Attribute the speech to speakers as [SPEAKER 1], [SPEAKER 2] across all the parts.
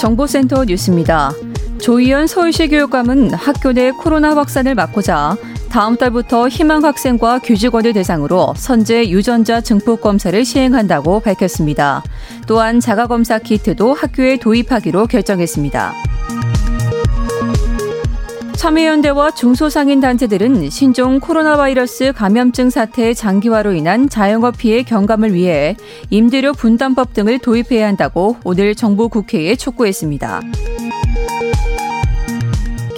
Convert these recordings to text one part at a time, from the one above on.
[SPEAKER 1] 정보센터 뉴스입니다. 조희연 서울시 교육감은 학교 내 코로나 확산을 막고자 다음 달부터 희망 학생과 교직원을 대상으로 선제 유전자 증폭 검사를 시행한다고 밝혔습니다. 또한 자가 검사 키트도 학교에 도입하기로 결정했습니다. 참여연대와 중소상인 단체들은 신종 코로나 바이러스 감염증 사태의 장기화로 인한 자영업 피해 경감을 위해 임대료 분담법 등을 도입해야 한다고 오늘 정부 국회에 촉구했습니다.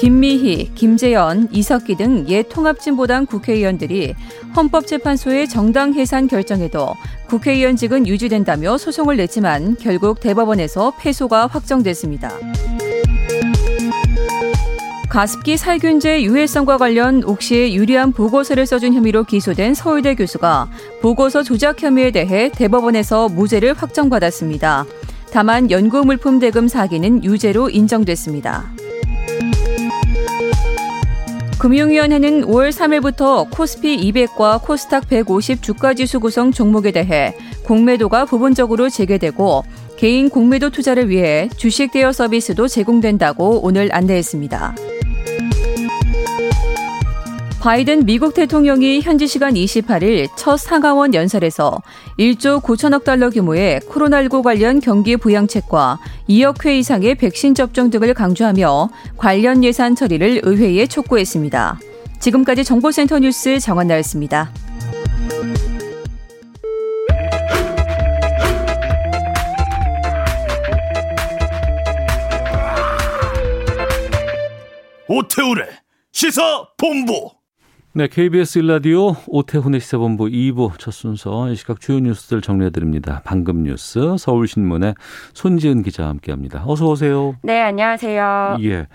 [SPEAKER 1] 김미희, 김재현, 이석기 등 옛 통합진보당 국회의원들이 헌법재판소의 정당 해산 결정에도 국회의원직은 유지된다며 소송을 냈지만 결국 대법원에서 패소가 확정됐습니다. 가습기 살균제 유해성과 관련 옥시에 유리한 보고서를 써준 혐의로 기소된 서울대 교수가 보고서 조작 혐의에 대해 대법원에서 무죄를 확정받았습니다. 다만 연구 물품 대금 사기는 유죄로 인정됐습니다. 금융위원회는 5월 3일부터 코스피 200과 코스닥 150 주가지수 구성 종목에 대해 공매도가 부분적으로 재개되고 개인 공매도 투자를 위해 주식 대여 서비스도 제공된다고 오늘 안내했습니다. 바이든 미국 대통령이 현지 시간 28일 첫 상하원 연설에서 1조 9천억 달러 규모의 코로나19 관련 경기 부양책과 2억 회 이상의 백신 접종 등을 강조하며 관련 예산 처리를 의회에 촉구했습니다. 지금까지 정보센터 뉴스 정한나였습니다.
[SPEAKER 2] 오태우래 시사 본부.
[SPEAKER 3] 네, KBS 일라디오 오태훈의 시사본부 2부 첫 순서 이 시각 주요 뉴스들 정리해드립니다. 방금 뉴스 서울신문의 손지은 기자와 함께합니다. 어서 오세요.
[SPEAKER 4] 네, 안녕하세요.
[SPEAKER 3] 예.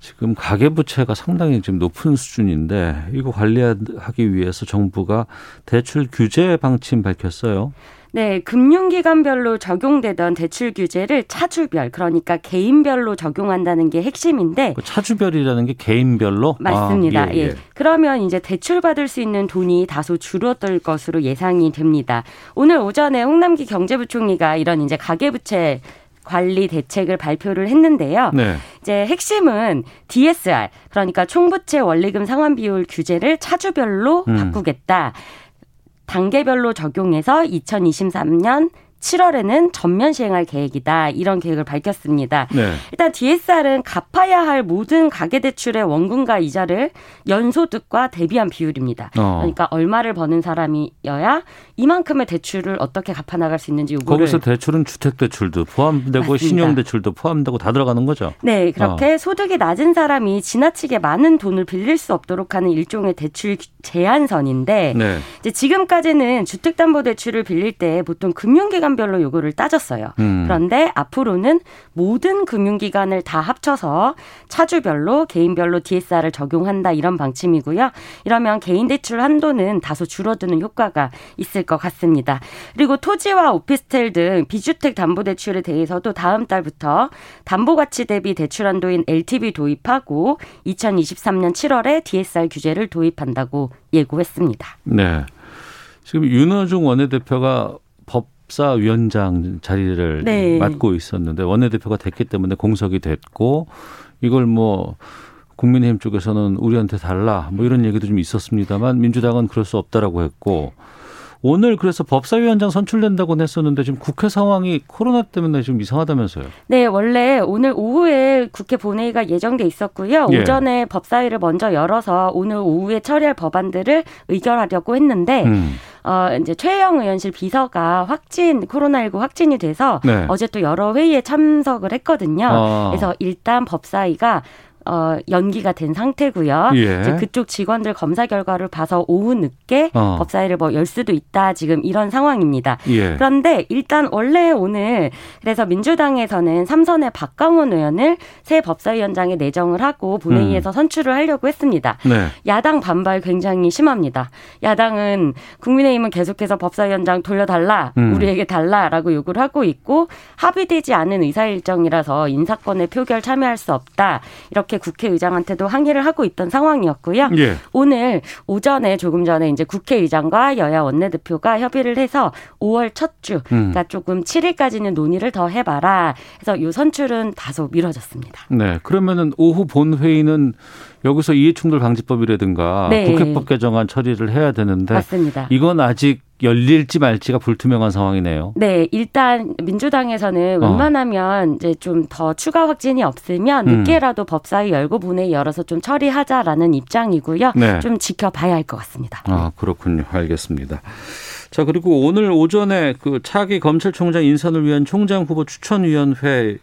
[SPEAKER 3] 지금 가계부채가 상당히 지금 높은 수준인데 이거 관리하기 위해서 정부가 대출 규제 방침 밝혔어요.
[SPEAKER 4] 네, 금융기관별로 적용되던 대출 규제를 차주별, 그러니까 개인별로 적용한다는 게 핵심인데.
[SPEAKER 3] 그 차주별이라는 게 개인별로?
[SPEAKER 4] 맞습니다.
[SPEAKER 3] 아, 예, 예.
[SPEAKER 4] 예. 그러면 이제 대출 받을 수 있는 돈이 다소 줄어들 것으로 예상이 됩니다. 오늘 오전에 홍남기 경제부총리가 이런 이제 가계부채 관리 대책을 발표를 했는데요.
[SPEAKER 3] 네.
[SPEAKER 4] 이제 핵심은 DSR 그러니까 총부채 원리금 상환 비율 규제를 차주별로
[SPEAKER 3] 음.
[SPEAKER 4] 바꾸겠다. 단계별로 적용해서 2023년 7월에는 전면 시행할 계획이다. 이런 계획을 밝혔습니다.
[SPEAKER 3] 네.
[SPEAKER 4] 일단 DSR은 갚아야 할 모든 가계 대출의 원금과 이자를 연소득과 대비한 비율입니다.
[SPEAKER 3] 어.
[SPEAKER 4] 그러니까 얼마를 버는 사람이어야 이만큼의 대출을 어떻게 갚아 나갈 수 있는지 요거를
[SPEAKER 3] 거기서 대출은 주택 대출도 포함되고
[SPEAKER 4] 맞습니다.
[SPEAKER 3] 신용 대출도 포함되고 다 들어가는 거죠.
[SPEAKER 4] 네, 그렇게
[SPEAKER 3] 어.
[SPEAKER 4] 소득이 낮은 사람이 지나치게 많은 돈을 빌릴 수 없도록 하는 일종의 대출 제한선인데
[SPEAKER 3] 네.
[SPEAKER 4] 이제 지금까지는 주택담보대출을 빌릴 때 보통 금융기관 별로 요거를 따졌어요.
[SPEAKER 3] 음.
[SPEAKER 4] 그런데 앞으로는 모든 금융기관을 다 합쳐서 차주별로 개인별로 DSR을 적용한다 이런 방침이고요. 이러면 개인 대출 한도는 다소 줄어드는 효과가 있을 것 같습니다. 그리고 토지와 오피스텔 등 비주택 담보 대출에 대해서도 다음 달부터 담보 가치 대비 대출 한도인 LTV 도입하고 2023년 7월에 DSR 규제를 도입한다고 예고했습니다.
[SPEAKER 3] 네. 지금 윤호중 원내대표가 법사위원장 자리를
[SPEAKER 4] 네.
[SPEAKER 3] 맡고 있었는데 원내대표가 됐기 때문에 공석이 됐고 이걸 뭐 국민의힘 쪽에서는 우리한테 달라 뭐 이런 얘기도 좀 있었습니다만 민주당은 그럴 수 없다라고 했고 오늘 그래서 법사위원장 선출된다고 했었는데 지금 국회 상황이 코로나 때문에 좀 이상하다면서요.
[SPEAKER 4] 네, 원래 오늘 오후에 국회 본회의가 예정돼 있었고요.
[SPEAKER 3] 예.
[SPEAKER 4] 오전에 법사위를 먼저 열어서 오늘 오후에 처리할 법안들을 의결하려고 했는데
[SPEAKER 3] 음.
[SPEAKER 4] 어 이제 최영 의원실 비서가 확진 코로나19 확진이 돼서
[SPEAKER 3] 네.
[SPEAKER 4] 어제 또 여러 회의에 참석을 했거든요.
[SPEAKER 3] 아.
[SPEAKER 4] 그래서 일단 법사위가 어, 연기가 된 상태고요.
[SPEAKER 3] 예.
[SPEAKER 4] 이제 그쪽 직원들 검사 결과를 봐서 오후 늦게
[SPEAKER 3] 어.
[SPEAKER 4] 법사위를 뭐 열 수도 있다. 지금 이런 상황입니다.
[SPEAKER 3] 예.
[SPEAKER 4] 그런데 일단 원래 오늘 그래서 민주당에서는 삼선의 박강원 의원을 새 법사위원장에 내정을 하고 본회의에서 선출을 하려고 했습니다.
[SPEAKER 3] 네.
[SPEAKER 4] 야당 반발 굉장히 심합니다. 야당은 국민의힘은 계속해서 법사위원장 돌려달라,
[SPEAKER 3] 음.
[SPEAKER 4] 우리에게 달라라고 요구를 하고 있고 합의되지 않은 의사 일정이라서 인사권의 표결 참여할 수 없다 이렇게 국회의장한테도 항의를 하고 있던 상황이었고요.
[SPEAKER 3] 예.
[SPEAKER 4] 오늘 오전에 조금 전에 이제 국회의장과 여야 원내대표가 협의를 해서 5월 첫 주,
[SPEAKER 3] 음.
[SPEAKER 4] 그러니까 조금 7일까지는 논의를 더 해봐라. 해서 요 선출은 다소 미뤄졌습니다.
[SPEAKER 3] 네. 그러면은 오후 본회의는 여기서 이해충돌 방지법이라든가
[SPEAKER 4] 네.
[SPEAKER 3] 국회법 개정안 처리를 해야 되는데
[SPEAKER 4] 맞습니다.
[SPEAKER 3] 이건 아직 열릴지 말지가 불투명한 상황이네요.
[SPEAKER 4] 네, 일단 민주당에서는
[SPEAKER 3] 어.
[SPEAKER 4] 웬만하면 이제 좀 더 추가 확진이 없으면
[SPEAKER 3] 음.
[SPEAKER 4] 늦게라도 법사위 열고 본회의 열어서 좀 처리하자라는 입장이고요.
[SPEAKER 3] 네.
[SPEAKER 4] 좀 지켜봐야 할 것 같습니다.
[SPEAKER 3] 아, 그렇군요. 알겠습니다. 자, 그리고 오늘 오전에 그 차기 검찰총장 인선을 위한 총장 후보 추천위원회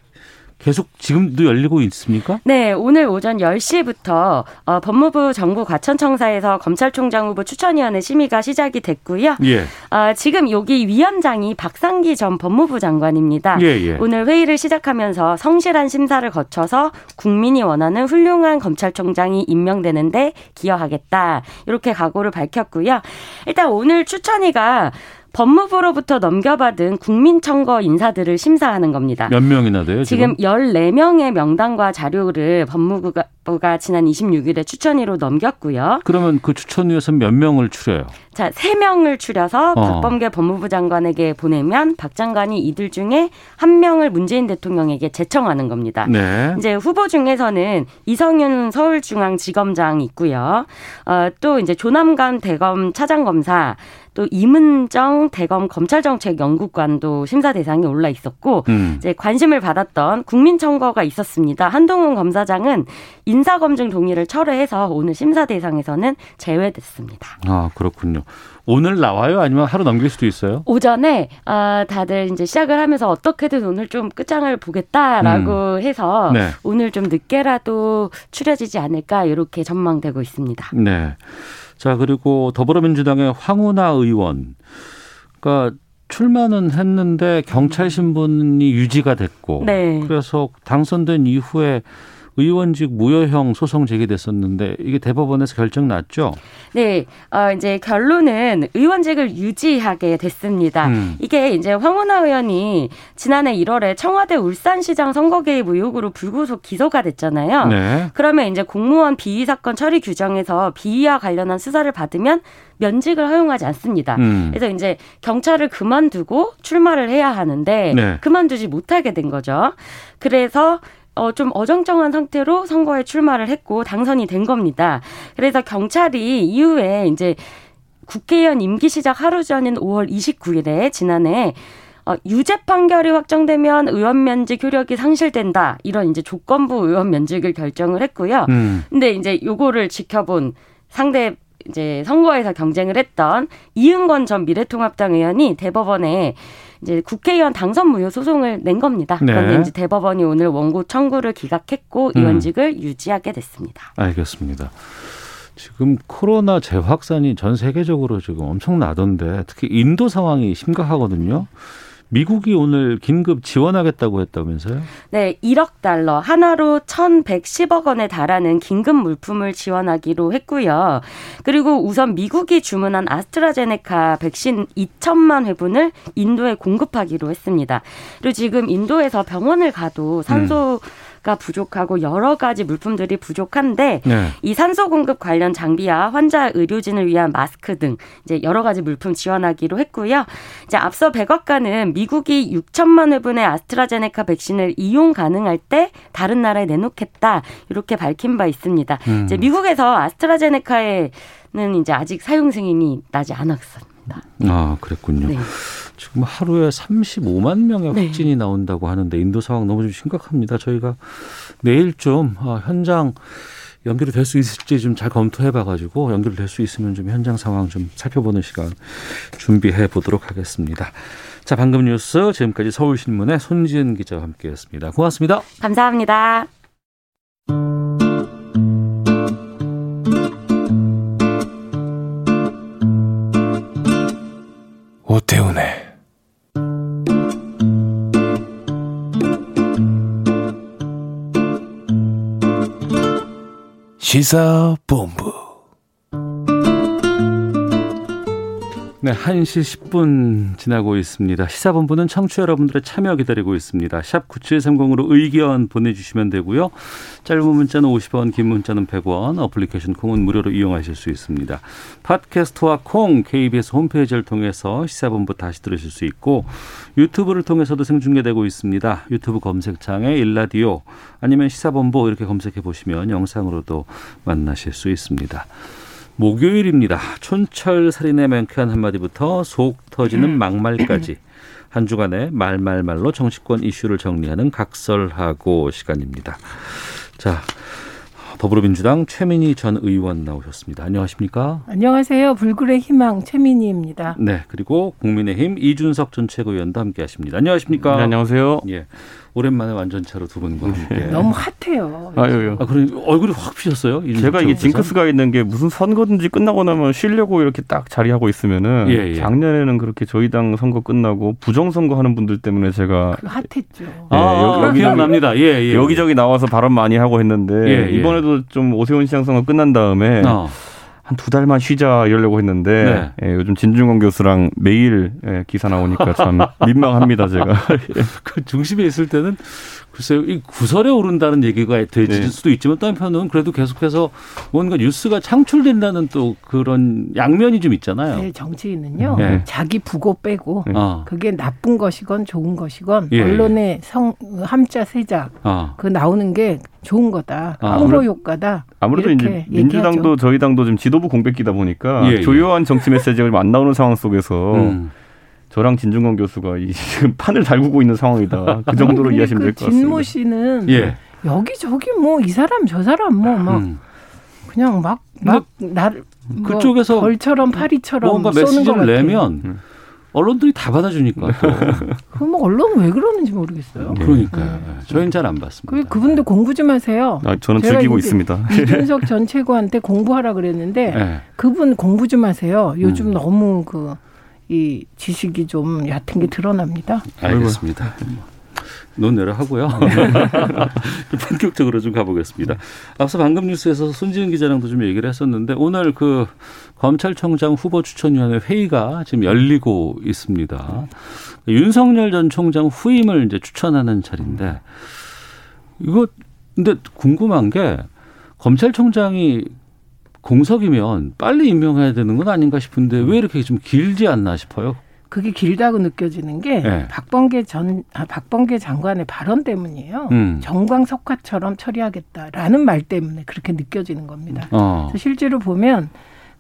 [SPEAKER 3] 계속 지금도 열리고 있습니까?
[SPEAKER 4] 네, 오늘 오전 10시부터 어, 법무부 정부 과천청사에서 검찰총장 후보 추천위원회 심의가 시작이 됐고요.
[SPEAKER 3] 예.
[SPEAKER 4] 어, 지금 여기 위원장이 박상기 전 법무부 장관입니다.
[SPEAKER 3] 예, 예.
[SPEAKER 4] 오늘 회의를 시작하면서 성실한 심사를 거쳐서 국민이 원하는 훌륭한 검찰총장이 임명되는데 기여하겠다. 이렇게 각오를 밝혔고요. 일단 오늘 추천위가 법무부로부터 넘겨받은 국민청거 인사들을 심사하는 겁니다.
[SPEAKER 3] 몇 명이나 돼요, 지금?
[SPEAKER 4] 지금 14명의 명단과 자료를 법무부가 부가 지난 26일에 추천위로 넘겼고요.
[SPEAKER 3] 그러면 그 추천위에서 몇 명을 추려요?
[SPEAKER 4] 자, 3명을 추려서
[SPEAKER 3] 어.
[SPEAKER 4] 박범계 법무부 장관에게 보내면 박 장관이 이들 중에 한 명을 문재인 대통령에게 제청하는 겁니다.
[SPEAKER 3] 네.
[SPEAKER 4] 이제 후보 중에서는 이성윤 서울중앙지검장 있고요. 어, 또 이제 조남관 대검 차장검사, 또 이문정 대검 검찰정책연구관도 심사 대상에 올라 있었고,
[SPEAKER 3] 음.
[SPEAKER 4] 이제 관심을 받았던 국민청거가 있었습니다. 한동훈 검사장은 인사검증 동의를 철회해서 오늘 심사 대상에서는 제외됐습니다.
[SPEAKER 3] 아, 그렇군요. 오늘 나와요? 아니면 하루 넘길 수도 있어요?
[SPEAKER 4] 오전에 아, 다들 이제 시작을 하면서 어떻게든 오늘 좀 끝장을 보겠다라고 해서
[SPEAKER 3] 네.
[SPEAKER 4] 오늘 좀 늦게라도 추려지지 않을까 이렇게 전망되고 있습니다.
[SPEAKER 3] 네. 자, 그리고 더불어민주당의 황운하 의원. 그러니까 출마는 했는데 경찰 신분이 유지가 됐고
[SPEAKER 4] 네.
[SPEAKER 3] 그래서 당선된 이후에 의원직 무효형 소송 제기됐었는데 이게 대법원에서 결정 났죠?
[SPEAKER 4] 네, 어, 이제 결론은 의원직을 유지하게 됐습니다.
[SPEAKER 3] 음.
[SPEAKER 4] 이게 이제 황운하 의원이 지난해 1월에 청와대 울산시장 선거 개입 의혹으로 불구속 기소가 됐잖아요.
[SPEAKER 3] 네.
[SPEAKER 4] 그러면 이제 공무원 비위 사건 처리 규정에서 비위와 관련한 수사를 받으면 면직을 허용하지 않습니다.
[SPEAKER 3] 음.
[SPEAKER 4] 그래서 이제 경찰을 그만두고 출마를 해야 하는데
[SPEAKER 3] 네.
[SPEAKER 4] 그만두지 못하게 된 거죠. 그래서 어, 좀 어정쩡한 상태로 선거에 출마를 했고 당선이 된 겁니다. 그래서 경찰이 이후에 이제 국회의원 임기 시작 하루 전인 5월 29일에 지난해 어, 유죄 판결이 확정되면 의원 면직 효력이 상실된다. 이런 이제 조건부 의원 면직을 결정을 했고요.
[SPEAKER 3] 음.
[SPEAKER 4] 근데 이제 요거를 지켜본 상대 이제 선거에서 경쟁을 했던 이은건 전 미래통합당 의원이 대법원에 이제 국회의원 당선 무효 소송을 낸 겁니다.
[SPEAKER 3] 네.
[SPEAKER 4] 그런데 이제 대법원이 오늘 원고 청구를 기각했고
[SPEAKER 3] 음.
[SPEAKER 4] 의원직을 유지하게 됐습니다.
[SPEAKER 3] 알겠습니다. 지금 코로나 재확산이 전 세계적으로 지금 엄청 나던데 특히 인도 상황이 심각하거든요. 미국이 오늘 긴급 지원하겠다고 했다면서요?
[SPEAKER 4] 네, 1억 달러, 하나로 1,110억 원에 달하는 긴급 물품을 지원하기로 했고요. 그리고 우선 미국이 주문한 아스트라제네카 백신 2천만 회분을 인도에 공급하기로 했습니다. 그리고 지금 인도에서 병원을 가도 산소 가 부족하고 여러 가지 물품들이 부족한데
[SPEAKER 3] 네.
[SPEAKER 4] 이 산소 공급 관련 장비와 환자 의료진을 위한 마스크 등 이제 여러 가지 물품 지원하기로 했고요. 이제 앞서 백악관은 미국이 6천만 회분의 아스트라제네카 백신을 이용 가능할 때 다른 나라에 내놓겠다 이렇게 밝힌 바 있습니다.
[SPEAKER 3] 음.
[SPEAKER 4] 이제 미국에서 아스트라제네카에는 이제 아직 사용 승인이 나지 않았습니다.
[SPEAKER 3] 아, 그랬군요.
[SPEAKER 4] 네.
[SPEAKER 3] 지금 하루에 35만 명의
[SPEAKER 4] 네.
[SPEAKER 3] 확진이 나온다고 하는데 인도 상황 너무 좀 심각합니다. 저희가 내일 좀 어, 현장 연결이 될 수 있을지 좀 잘 검토해 봐가지고 연결될 수 있으면 좀 현장 상황 좀 살펴보는 시간 준비해 보도록 하겠습니다. 자, 방금 뉴스 지금까지 서울신문의 손지은 기자와 함께했습니다. 고맙습니다.
[SPEAKER 4] 감사합니다.
[SPEAKER 2] 시사본부
[SPEAKER 3] 네, 1시 10분 지나고 있습니다. 시사본부는 청취 자 여러분들의 참여 기다리고 있습니다. 샵 9730으로 의견 보내주시면 되고요. 짧은 문자는 50원, 긴 문자는 100원, 어플리케이션 콩은 무료로 이용하실 수 있습니다. 팟캐스트와 콩, KBS 홈페이지를 통해서 시사본부 다시 들으실 수 있고 유튜브를 통해서도 생중계되고 있습니다. 유튜브 검색창에 일라디오 아니면 시사본부 이렇게 검색해 보시면 영상으로도 만나실 수 있습니다. 목요일입니다. 촌철 살인의 명쾌한 한마디부터 속 터지는 막말까지 한 주간의 말말말로 정치권 이슈를 정리하는 각설하고 시간입니다. 자, 더불어민주당 최민희 전 의원 나오셨습니다. 안녕하십니까?
[SPEAKER 5] 안녕하세요. 불굴의 희망 최민희입니다.
[SPEAKER 3] 네, 그리고 국민의힘 이준석 전 최고위원도 함께하십니다. 안녕하십니까?
[SPEAKER 6] 네, 안녕하세요.
[SPEAKER 3] 예, 오랜만에 완전차로 두 분과 함께.
[SPEAKER 5] 너무 핫해요.
[SPEAKER 6] 아유,
[SPEAKER 3] 아, 그럼 얼굴이 확 피셨어요?
[SPEAKER 6] 제가 이게? 징크스가 있는 게 무슨 선거든지 끝나고 나면 쉬려고 이렇게 딱 자리하고 있으면은
[SPEAKER 3] 예, 예.
[SPEAKER 6] 작년에는 그렇게 저희 당 선거 끝나고 부정 선거 하는 분들 때문에 제가
[SPEAKER 5] 그 핫했죠.
[SPEAKER 3] 아,
[SPEAKER 6] 예, 여기-
[SPEAKER 3] 기억납니다. 예, 예.
[SPEAKER 6] 여기저기 나와서 발언 많이 하고 했는데
[SPEAKER 3] 예, 예.
[SPEAKER 6] 이번에도 좀 오세훈 시장 선거 끝난 다음에
[SPEAKER 3] 어.
[SPEAKER 6] 한 두 달만 쉬자 이러려고 했는데
[SPEAKER 3] 네.
[SPEAKER 6] 예, 요즘 진중권 교수랑 매일 예, 기사 나오니까 참 민망합니다 제가.
[SPEAKER 3] 그 중심에 있을 때는 글쎄요, 이 구설에 오른다는 얘기가 되질
[SPEAKER 6] 네.
[SPEAKER 3] 수도 있지만 또 한편은 그래도 계속해서 뭔가 뉴스가 창출된다는 또 그런 양면이 좀 있잖아요.
[SPEAKER 5] 네, 정치인은요.
[SPEAKER 3] 네.
[SPEAKER 5] 자기 부고 빼고
[SPEAKER 3] 어,
[SPEAKER 5] 그게 나쁜 것이건 좋은 것이건
[SPEAKER 3] 예,
[SPEAKER 5] 언론의 성 함자 세작
[SPEAKER 3] 어.
[SPEAKER 5] 그 나오는 게 좋은 거다.
[SPEAKER 3] 아,
[SPEAKER 5] 홍보 효과다.
[SPEAKER 6] 아무래도 이제 민주당도
[SPEAKER 5] 얘기하죠.
[SPEAKER 6] 저희 당도 지금 지도부 공백기다 보니까
[SPEAKER 3] 예, 예.
[SPEAKER 6] 조요한 정치 메시지가 좀안 나오는 상황 속에서
[SPEAKER 3] 음.
[SPEAKER 6] 저랑 진중권 교수가 이 지금 판을 달구고 있는 상황이다. 그 정도로 이해하시면 될그것 같습니다.
[SPEAKER 5] 진모 씨는
[SPEAKER 3] 예.
[SPEAKER 5] 여기저기 뭐 이 사람 저 사람 뭐막
[SPEAKER 3] 음.
[SPEAKER 5] 그냥 막 막 나를 뭐
[SPEAKER 3] 그쪽에서
[SPEAKER 5] 벌처럼 파리처럼
[SPEAKER 3] 뭔가 메시지를. 내면
[SPEAKER 6] 음.
[SPEAKER 3] 언론들이 다 받아주니까 또.
[SPEAKER 5] 그럼 언론 왜 그러는지 모르겠어요.
[SPEAKER 3] 그러니까요. 저희는 잘 안 봤습니다.
[SPEAKER 5] 그 그분도 공부 좀 하세요.
[SPEAKER 6] 아, 저는 즐기고 있습니다.
[SPEAKER 5] 이준석 전 최고한테 공부하라 그랬는데
[SPEAKER 3] 예.
[SPEAKER 5] 그분 공부 좀 하세요. 요즘
[SPEAKER 3] 음.
[SPEAKER 5] 너무 그 이 지식이 좀 얕은 게 드러납니다.
[SPEAKER 3] 알겠습니다. 논외로 하고요. 본격적으로 좀 가보겠습니다. 앞서 방금 뉴스에서 손지은 기자랑도 좀 얘기를 했었는데 오늘 그 검찰총장 후보 추천위원회 회의가 지금 열리고 있습니다. 윤석열 전 총장 후임을 이제 추천하는 자리인데 이거 근데 궁금한 게 검찰총장이 공석이면 빨리 임명해야 되는 건 아닌가 싶은데 왜 이렇게 좀 길지 않나 싶어요.
[SPEAKER 5] 그게 길다고 느껴지는 게
[SPEAKER 3] 네.
[SPEAKER 5] 박범계 전 아, 박범계 장관의 발언 때문이에요.
[SPEAKER 3] 음.
[SPEAKER 5] 정광 석화처럼 처리하겠다라는 말 때문에 그렇게 느껴지는 겁니다.
[SPEAKER 3] 어.
[SPEAKER 5] 그래서 실제로 보면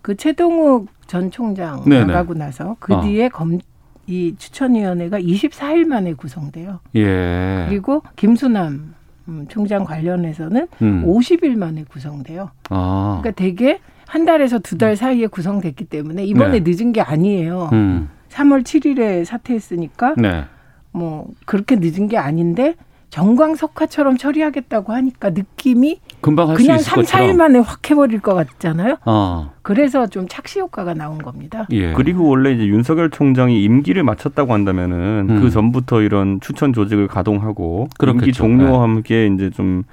[SPEAKER 5] 그 최동욱 전 총장
[SPEAKER 3] 네네.
[SPEAKER 5] 나가고 나서 그
[SPEAKER 3] 어.
[SPEAKER 5] 뒤에 검 이 추천위원회가 24일 만에 구성돼요.
[SPEAKER 3] 예.
[SPEAKER 5] 그리고 김수남 음, 총장 관련해서는
[SPEAKER 3] 음.
[SPEAKER 5] 50일 만에 구성돼요.
[SPEAKER 3] 아.
[SPEAKER 5] 그러니까 되게 한 달에서 두 달 사이에 구성됐기 때문에 이번에
[SPEAKER 3] 네.
[SPEAKER 5] 늦은 게 아니에요.
[SPEAKER 3] 음.
[SPEAKER 5] 3월 7일에 사퇴했으니까
[SPEAKER 3] 네.
[SPEAKER 5] 뭐 그렇게 늦은 게 아닌데 정광석화처럼 처리하겠다고 하니까 느낌이
[SPEAKER 3] 금방 할수
[SPEAKER 5] 그냥
[SPEAKER 3] 있을
[SPEAKER 5] 3,
[SPEAKER 3] 것처럼.
[SPEAKER 5] 4일 만에 확 해버릴 것 같잖아요.
[SPEAKER 3] 어.
[SPEAKER 5] 그래서 좀 착시 효과가 나온 겁니다.
[SPEAKER 3] 예.
[SPEAKER 6] 그리고 원래 이제 윤석열 총장이 임기를 마쳤다고 한다면은
[SPEAKER 3] 음.
[SPEAKER 6] 그 전부터 이런 추천 조직을 가동하고
[SPEAKER 3] 그렇겠죠.
[SPEAKER 6] 임기 종료와 함께 이제 좀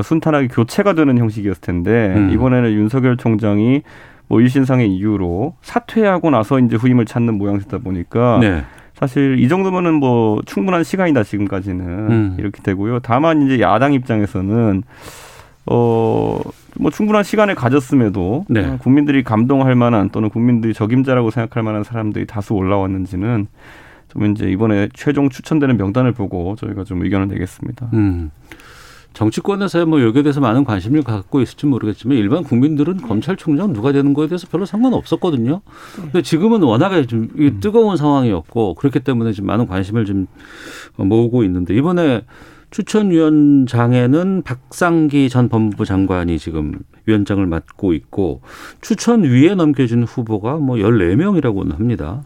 [SPEAKER 6] 순탄하게 교체가 되는 형식이었을 텐데
[SPEAKER 3] 음.
[SPEAKER 6] 이번에는 윤석열 총장이 뭐 일신상의 이유로 사퇴하고 나서 이제 후임을 찾는 모양새다 보니까
[SPEAKER 3] 네.
[SPEAKER 6] 사실 이 정도면은 뭐 충분한 시간이다 지금까지는
[SPEAKER 3] 음.
[SPEAKER 6] 이렇게 되고요. 다만 이제 야당 입장에서는 어 뭐 충분한 시간을 가졌음에도
[SPEAKER 3] 네.
[SPEAKER 6] 어, 국민들이 감동할 만한 또는 국민들이 적임자라고 생각할 만한 사람들이 다수 올라왔는지는 좀 이제 이번에 최종 추천되는 명단을 보고 저희가 좀 의견을 내겠습니다.
[SPEAKER 3] 음. 정치권에서 뭐 여기에 대해서 많은 관심을 갖고 있을지 모르겠지만 일반 국민들은 검찰총장 누가 되는 거에 대해서 별로 상관없었거든요. 근데 지금은 워낙에 좀 이게 뜨거운 상황이었고 그렇기 때문에 지금 많은 관심을 좀 모으고 있는데 이번에 추천위원장에는 박상기 전 법무부 장관이 지금 위원장을 맡고 있고 추천위에 넘겨진 후보가 뭐 14명이라고는 합니다.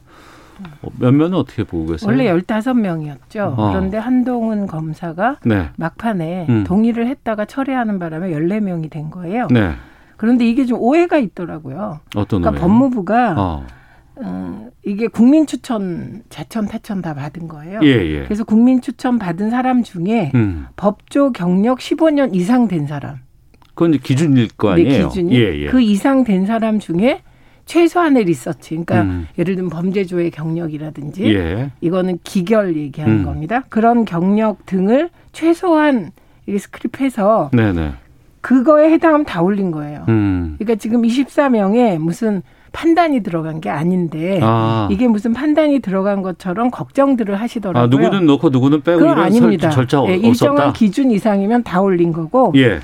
[SPEAKER 3] 어, 몇몇은 어떻게 보고 계세요?
[SPEAKER 5] 원래 15명이었죠.
[SPEAKER 3] 어.
[SPEAKER 5] 그런데 한동훈 검사가
[SPEAKER 3] 네.
[SPEAKER 5] 막판에
[SPEAKER 3] 음.
[SPEAKER 5] 동의를 했다가 철회하는 바람에 14명이 된 거예요.
[SPEAKER 3] 네.
[SPEAKER 5] 그런데 이게 좀 오해가 있더라고요.
[SPEAKER 3] 어떤
[SPEAKER 5] 그러니까
[SPEAKER 3] 오해요?
[SPEAKER 5] 법무부가
[SPEAKER 3] 어.
[SPEAKER 5] 어, 이게 국민 추천, 자천, 타천 다 받은 거예요.
[SPEAKER 3] 예, 예.
[SPEAKER 5] 그래서 국민 추천 받은 사람 중에
[SPEAKER 3] 음.
[SPEAKER 5] 법조 경력 15년 이상 된 사람.
[SPEAKER 3] 그건 기준일 거
[SPEAKER 5] 네,
[SPEAKER 3] 아니에요.
[SPEAKER 5] 기준이
[SPEAKER 3] 예, 예.
[SPEAKER 5] 그 이상 된 사람 중에 최소한의 리서치. 그러니까
[SPEAKER 3] 음.
[SPEAKER 5] 예를 들면 범죄조의 경력이라든지
[SPEAKER 3] 예.
[SPEAKER 5] 이거는 기결 얘기하는
[SPEAKER 3] 음.
[SPEAKER 5] 겁니다. 그런 경력 등을 최소한 이게 스크립해서
[SPEAKER 3] 네네.
[SPEAKER 5] 그거에 해당하면 다 올린 거예요.
[SPEAKER 3] 음.
[SPEAKER 5] 그러니까 지금 24명에 무슨 판단이 들어간 게 아닌데
[SPEAKER 3] 아.
[SPEAKER 5] 이게 무슨 판단이 들어간 것처럼 걱정들을 하시더라고요.
[SPEAKER 3] 아, 누구는 넣고 누구는 빼고 이런
[SPEAKER 5] 아닙니다.
[SPEAKER 3] 설, 절차
[SPEAKER 5] 예,
[SPEAKER 3] 없었다.
[SPEAKER 5] 일정한 기준 이상이면 다 올린 거고
[SPEAKER 3] 예.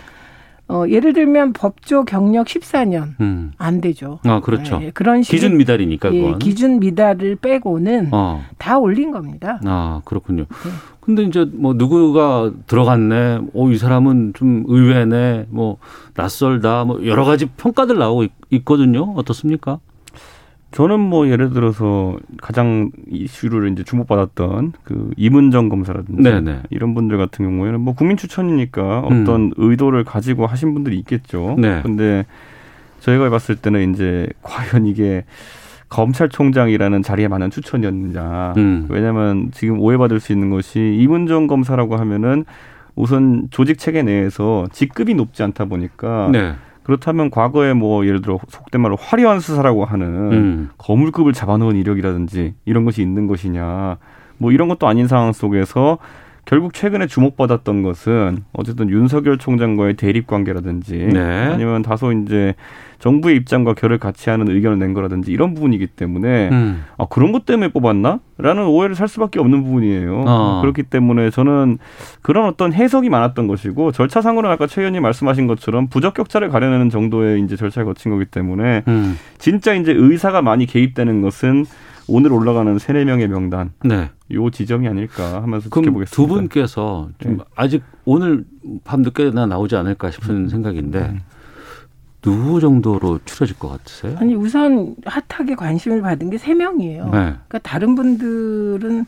[SPEAKER 5] 어, 예를 들면 법조 경력 14년
[SPEAKER 3] 음.
[SPEAKER 5] 안 되죠.
[SPEAKER 3] 아, 그렇죠.
[SPEAKER 5] 예, 그런 식의
[SPEAKER 3] 기준 미달이니까
[SPEAKER 5] 예,
[SPEAKER 3] 그건.
[SPEAKER 5] 기준 미달을 빼고는
[SPEAKER 3] 어.
[SPEAKER 5] 다 올린 겁니다.
[SPEAKER 3] 아, 그렇군요.
[SPEAKER 5] 네.
[SPEAKER 3] 근데 이제 뭐 누구가 들어갔네, 오, 이 사람은 좀 의외네, 뭐 낯설다, 뭐 여러 가지 평가들 나오고 있, 있거든요. 어떻습니까?
[SPEAKER 6] 저는 뭐 예를 들어서 가장 이슈를 이제 주목받았던 그 이문정 검사라든지
[SPEAKER 3] 네네.
[SPEAKER 6] 이런 분들 같은 경우에는 뭐 국민 추천이니까
[SPEAKER 3] 음.
[SPEAKER 6] 어떤 의도를 가지고 하신 분들이 있겠죠.
[SPEAKER 3] 네.
[SPEAKER 6] 근데 저희가 봤을 때는 이제 과연 이게 검찰총장이라는 자리에 맞는 추천이었느냐.
[SPEAKER 3] 음.
[SPEAKER 6] 왜냐하면 지금 오해받을 수 있는 것이 이문정 검사라고 하면은 우선 조직 체계 내에서 직급이 높지 않다 보니까
[SPEAKER 3] 네.
[SPEAKER 6] 그렇다면 과거에 뭐 예를 들어 속된 말로 화려한 수사라고 하는
[SPEAKER 3] 음.
[SPEAKER 6] 거물급을 잡아놓은 이력이라든지 이런 것이 있는 것이냐 뭐 이런 것도 아닌 상황 속에서 결국 최근에 주목받았던 것은 어쨌든 윤석열 총장과의 대립 관계라든지
[SPEAKER 3] 네.
[SPEAKER 6] 아니면 다소 이제 정부의 입장과 결을 같이 하는 의견을 낸 거라든지 이런 부분이기 때문에
[SPEAKER 3] 음.
[SPEAKER 6] 아 그런 것 때문에 뽑았나? 라는 오해를 살 수밖에 없는 부분이에요.
[SPEAKER 3] 어.
[SPEAKER 6] 그렇기 때문에 저는 그런 어떤 해석이 많았던 것이고 절차상으로는 아까 최 의원님 말씀하신 것처럼 부적격자를 가려내는 정도의 이제 절차를 거친 거기 때문에
[SPEAKER 3] 음.
[SPEAKER 6] 진짜 이제 의사가 많이 개입되는 것은 오늘 올라가는 세네 명의 명단
[SPEAKER 3] 네.
[SPEAKER 6] 요 지점이 아닐까 하면서
[SPEAKER 3] 그럼
[SPEAKER 6] 지켜보겠습니다.
[SPEAKER 3] 두 분께서 좀
[SPEAKER 6] 네.
[SPEAKER 3] 아직 오늘 밤 늦게나 나오지 않을까 싶은 생각인데
[SPEAKER 6] 음.
[SPEAKER 3] 누구 정도로 추려질 것 같으세요?
[SPEAKER 5] 아니 우선 핫하게 관심을 받은 게 세 명이에요.
[SPEAKER 3] 네.
[SPEAKER 5] 그러니까 다른 분들은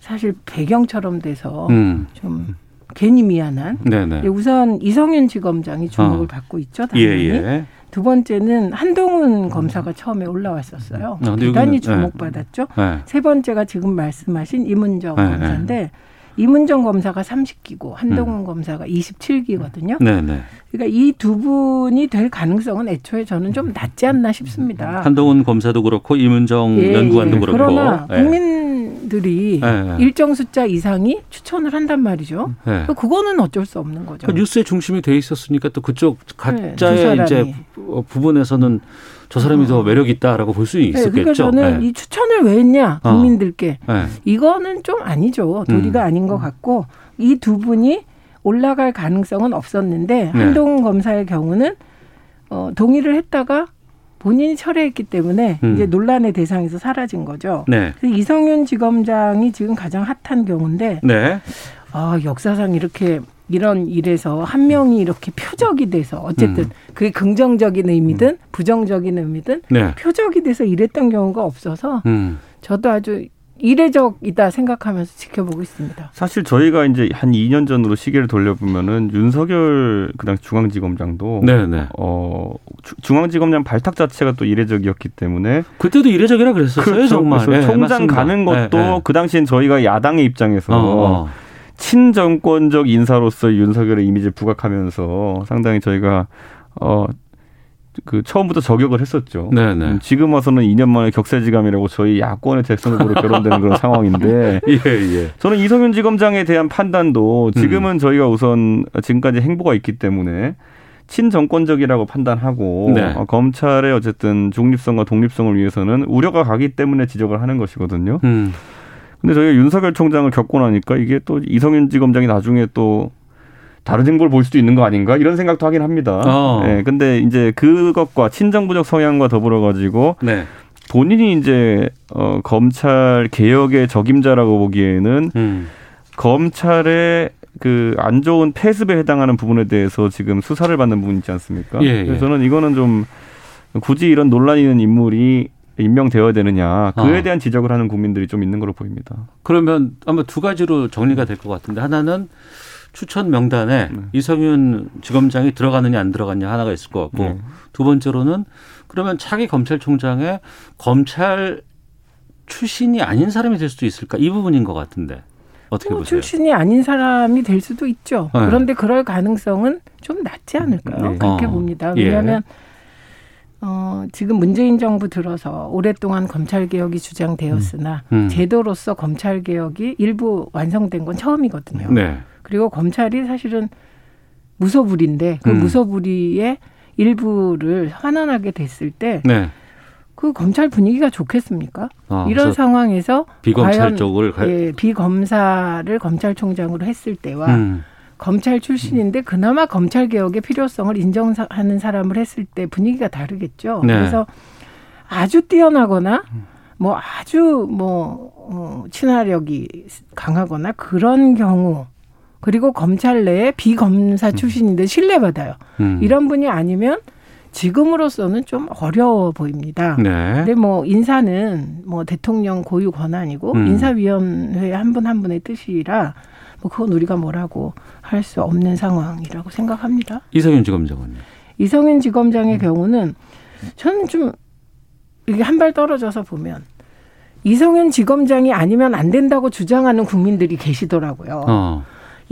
[SPEAKER 5] 사실 배경처럼 돼서
[SPEAKER 3] 음.
[SPEAKER 5] 좀 괜히 미안한.
[SPEAKER 3] 네네.
[SPEAKER 5] 예, 우선 이성윤 지검장이 주목을
[SPEAKER 3] 어.
[SPEAKER 5] 받고 있죠.
[SPEAKER 3] 예,
[SPEAKER 5] 당연히.
[SPEAKER 3] 예.
[SPEAKER 5] 두 번째는 한동훈 검사가 처음에 올라왔었어요.
[SPEAKER 3] 아, 근데
[SPEAKER 5] 대단히
[SPEAKER 3] 여기는,
[SPEAKER 5] 주목받았죠.
[SPEAKER 3] 네.
[SPEAKER 5] 세 번째가 지금 말씀하신 이문정
[SPEAKER 3] 네,
[SPEAKER 5] 검사인데 이문정 검사가 30기고 한동훈 검사가 27기거든요.
[SPEAKER 3] 네네.
[SPEAKER 5] 그러니까 이 두 분이 될 가능성은 애초에 저는 좀 낮지 않나 싶습니다.
[SPEAKER 3] 한동훈 검사도 그렇고 이문정
[SPEAKER 5] 예,
[SPEAKER 3] 연구관도
[SPEAKER 5] 예.
[SPEAKER 3] 그렇고.
[SPEAKER 5] 그러나
[SPEAKER 3] 예.
[SPEAKER 5] 국민 들이
[SPEAKER 3] 예, 예.
[SPEAKER 5] 일정 숫자 이상이 추천을 한단 말이죠.
[SPEAKER 3] 예.
[SPEAKER 5] 그거는 어쩔 수 없는 거죠.
[SPEAKER 3] 그 뉴스의 중심이 돼 있었으니까 또 그쪽
[SPEAKER 5] 네, 두
[SPEAKER 3] 가짜의
[SPEAKER 5] 사람이.
[SPEAKER 3] 이제 부- 부분에서는 저 사람이 더 매력 있다라고 볼수
[SPEAKER 5] 네, 그러니까
[SPEAKER 3] 있었겠죠.
[SPEAKER 5] 저는
[SPEAKER 3] 예.
[SPEAKER 5] 이 추천을 왜 했냐
[SPEAKER 3] 어.
[SPEAKER 5] 국민들께
[SPEAKER 3] 예.
[SPEAKER 5] 이거는 좀 아니죠. 도리가
[SPEAKER 3] 음.
[SPEAKER 5] 아닌 것 같고 이 두 분이 올라갈 가능성은 없었는데
[SPEAKER 3] 네.
[SPEAKER 5] 한동훈 검사의 경우는 어, 동의를 했다가 본인이 철회했기 때문에
[SPEAKER 3] 음.
[SPEAKER 5] 이제 논란의 대상에서 사라진 거죠.
[SPEAKER 3] 네.
[SPEAKER 5] 그래서 이성윤 지검장이 지금 가장 핫한 경우인데
[SPEAKER 3] 네.
[SPEAKER 5] 아, 역사상 이렇게 이런 일에서 한 명이 이렇게 표적이 돼서 어쨌든
[SPEAKER 3] 음.
[SPEAKER 5] 그게 긍정적인 의미든 부정적인 의미든
[SPEAKER 3] 네.
[SPEAKER 5] 표적이 돼서 이랬던 경우가 없어서
[SPEAKER 3] 음.
[SPEAKER 5] 저도 아주 이례적이다 생각하면서 지켜보고 있습니다.
[SPEAKER 6] 사실 저희가 이제 한 2년 전으로 시계를 돌려보면은 윤석열 그당 중앙지검장도
[SPEAKER 3] 네네.
[SPEAKER 6] 어 주- 중앙지검장 발탁 자체가 또 이례적이었기 때문에
[SPEAKER 3] 그때도 이례적이라 그랬었어요,
[SPEAKER 6] 그렇죠.
[SPEAKER 3] 정말.
[SPEAKER 6] 그래서
[SPEAKER 3] 예,
[SPEAKER 6] 총장
[SPEAKER 3] 맞습니다.
[SPEAKER 6] 가는 것도
[SPEAKER 3] 예, 예.
[SPEAKER 6] 그 당시엔 저희가 야당의 입장에서
[SPEAKER 3] 어, 어.
[SPEAKER 6] 친정권적 인사로서 윤석열의 이미지를 부각하면서 상당히 저희가 어 그 처음부터 저격을 했었죠.
[SPEAKER 3] 네네.
[SPEAKER 6] 음, 지금 와서는 2년 만에 격세지감이라고 저희 야권의 대선 후보로 결혼되는 그런 상황인데
[SPEAKER 3] 예, 예.
[SPEAKER 6] 저는 이성윤 지검장에 대한 판단도
[SPEAKER 3] 음.
[SPEAKER 6] 지금은 저희가 우선 지금까지 행보가 있기 때문에 친정권적이라고 판단하고
[SPEAKER 3] 네.
[SPEAKER 6] 어, 검찰의 어쨌든 중립성과 독립성을 위해서는 우려가 가기 때문에 지적을 하는 것이거든요.
[SPEAKER 3] 음.
[SPEAKER 6] 근데 저희가 윤석열 총장을 겪고 나니까 이게 또 이성윤 지검장이 나중에 또 다른 행보를 볼 수도 있는 거 아닌가 이런 생각도 하긴 합니다.
[SPEAKER 3] 어.
[SPEAKER 6] 예, 근데 이제 그것과 친정부적 성향과 더불어 가지고
[SPEAKER 3] 네.
[SPEAKER 6] 본인이 이제 어 검찰 개혁의 적임자라고 보기에는
[SPEAKER 3] 음.
[SPEAKER 6] 검찰의 그 안 좋은 폐습에 해당하는 부분에 대해서 지금 수사를 받는 부분 있지 않습니까?
[SPEAKER 3] 예, 예.
[SPEAKER 6] 그래서 저는 이거는 좀 굳이 이런 논란이 있는 인물이 임명되어야 되느냐 그에
[SPEAKER 3] 어.
[SPEAKER 6] 대한 지적을 하는 국민들이 좀 있는 걸로 보입니다.
[SPEAKER 3] 그러면 아마 두 가지로 정리가 될 것 같은데 하나는 추천 명단에
[SPEAKER 6] 네.
[SPEAKER 3] 이성윤 지검장이 들어가느냐 안 들어가느냐 하나가 있을 것 같고
[SPEAKER 6] 네.
[SPEAKER 3] 두 번째로는 그러면 차기 검찰총장에 검찰 출신이 아닌 사람이 될 수도 있을까 이 부분인 것 같은데. 어떻게
[SPEAKER 5] 뭐
[SPEAKER 3] 보세요?
[SPEAKER 5] 출신이 아닌 사람이 될 수도 있죠.
[SPEAKER 3] 네.
[SPEAKER 5] 그런데 그럴 가능성은 좀 낮지 않을까요?
[SPEAKER 6] 네.
[SPEAKER 5] 그렇게
[SPEAKER 3] 어.
[SPEAKER 5] 봅니다.
[SPEAKER 3] 예.
[SPEAKER 5] 왜냐하면 어, 지금 문재인 정부 들어서 오랫동안 검찰 개혁이 주장되었으나
[SPEAKER 3] 음.
[SPEAKER 5] 제도로서 검찰 개혁이 일부 완성된 건 처음이거든요.
[SPEAKER 3] 네.
[SPEAKER 5] 그리고 검찰이 사실은 무소불위인데 그
[SPEAKER 3] 음.
[SPEAKER 5] 무소불위의 일부를 환원하게 됐을 때그
[SPEAKER 3] 네.
[SPEAKER 5] 검찰 분위기가 좋겠습니까?
[SPEAKER 3] 아,
[SPEAKER 5] 이런 상황에서
[SPEAKER 3] 비검찰
[SPEAKER 5] 과연,
[SPEAKER 3] 쪽을 가...
[SPEAKER 5] 예, 비검사를 검찰총장으로 했을 때와
[SPEAKER 3] 음.
[SPEAKER 5] 검찰 출신인데 그나마 검찰 개혁의 필요성을 인정하는 사람을 했을 때 분위기가 다르겠죠.
[SPEAKER 3] 네.
[SPEAKER 5] 그래서 아주 뛰어나거나 뭐 아주 뭐 어, 친화력이 강하거나 그런 경우 그리고 검찰 내에 비검사 출신인데 신뢰받아요.
[SPEAKER 3] 음.
[SPEAKER 5] 이런 분이 아니면 지금으로서는 좀 어려워 보입니다.
[SPEAKER 3] 네.
[SPEAKER 5] 근데 뭐 인사는 뭐 대통령 고유 권한이고
[SPEAKER 3] 음.
[SPEAKER 5] 인사위원회 한 분한 분의 뜻이라 뭐 그건 우리가 뭐라고 할 수 없는 상황이라고 생각합니다.
[SPEAKER 3] 이성윤 지검장은요.
[SPEAKER 5] 이성윤
[SPEAKER 3] 음.
[SPEAKER 5] 지검장의 경우는 저는 좀 이게 한 발 떨어져서 보면 이성윤 지검장이 아니면 안 된다고 주장하는 국민들이 계시더라고요.
[SPEAKER 3] 어.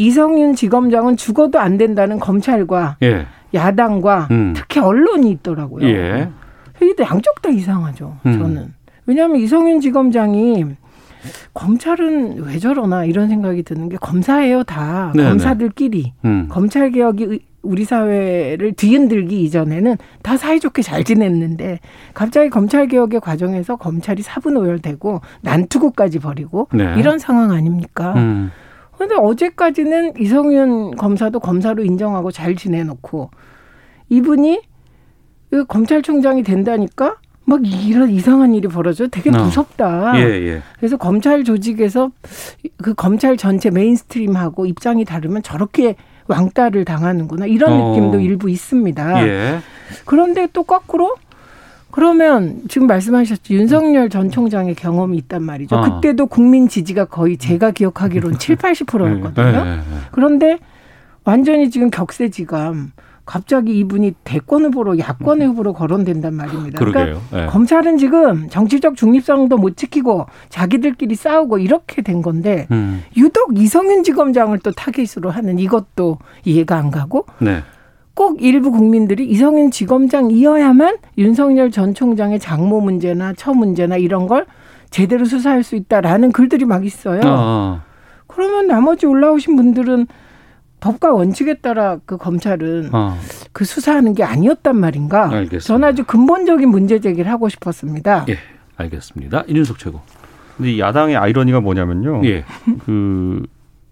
[SPEAKER 5] 이성윤 지검장은 죽어도 안 된다는 검찰과
[SPEAKER 3] 예.
[SPEAKER 5] 야당과
[SPEAKER 3] 음.
[SPEAKER 5] 특히 언론이 있더라고요.
[SPEAKER 3] 예.
[SPEAKER 5] 이게 양쪽 다 이상하죠.
[SPEAKER 3] 음.
[SPEAKER 5] 저는 왜냐하면 이성윤 지검장이 검찰은 왜 저러나 이런 생각이 드는 게 검사예요 다
[SPEAKER 3] 네네.
[SPEAKER 5] 검사들끼리
[SPEAKER 3] 음.
[SPEAKER 5] 검찰 개혁이 의- 우리 사회를 뒤흔들기 이전에는 다 사이좋게 잘 지냈는데 갑자기 검찰 개혁의 과정에서 검찰이 사분오열되고 난투구까지 벌이고
[SPEAKER 3] 네.
[SPEAKER 5] 이런 상황 아닙니까?
[SPEAKER 3] 음.
[SPEAKER 5] 그런데 어제까지는 이성윤 검사도 검사로 인정하고 잘 지내놓고 이분이 이 검찰총장이 된다니까 막 이런 이상한 일이 벌어져 되게
[SPEAKER 3] 어.
[SPEAKER 5] 무섭다.
[SPEAKER 3] 예, 예.
[SPEAKER 5] 그래서 검찰 조직에서 그 검찰 전체 메인스트림하고 입장이 다르면 저렇게 왕따를 당하는구나 이런
[SPEAKER 3] 어.
[SPEAKER 5] 느낌도 일부 있습니다.
[SPEAKER 3] 예.
[SPEAKER 5] 그런데 또 거꾸로 그러면 지금 말씀하셨죠 윤석열 전 총장의 경험이 있단 말이죠.
[SPEAKER 3] 어.
[SPEAKER 5] 그때도 국민 지지가 거의 제가 기억하기로는 7, 80%였거든요.
[SPEAKER 3] 예, 예, 예.
[SPEAKER 5] 그런데 완전히 지금 격세지감. 갑자기 이분이 대권 후보로 야권 후보로 거론된단 말입니다. 그러니까
[SPEAKER 3] 그러게요. 예.
[SPEAKER 5] 검찰은 지금 정치적 중립성도 못 지키고 자기들끼리 싸우고 이렇게 된 건데
[SPEAKER 3] 음.
[SPEAKER 5] 유독 이성윤 지검장을 또 타깃으로 하는 이것도 이해가 안 가고
[SPEAKER 3] 네.
[SPEAKER 5] 꼭 일부 국민들이 이성윤 지검장이어야만 윤석열 전 총장의 장모 문제나 처 문제나 이런 걸 제대로 수사할 수 있다라는 글들이 막 있어요.
[SPEAKER 3] 어.
[SPEAKER 5] 그러면 나머지 올라오신 분들은 법과 원칙에 따라 그 검찰은
[SPEAKER 3] 어.
[SPEAKER 5] 그 수사하는 게 아니었단 말인가?
[SPEAKER 3] 알겠습니다.
[SPEAKER 5] 저는 아주 근본적인 문제 제기를 하고 싶었습니다.
[SPEAKER 3] 예. 알겠습니다. 이준석 최고.
[SPEAKER 6] 근데 이 야당의 아이러니가 뭐냐면요.
[SPEAKER 3] 예.
[SPEAKER 6] 그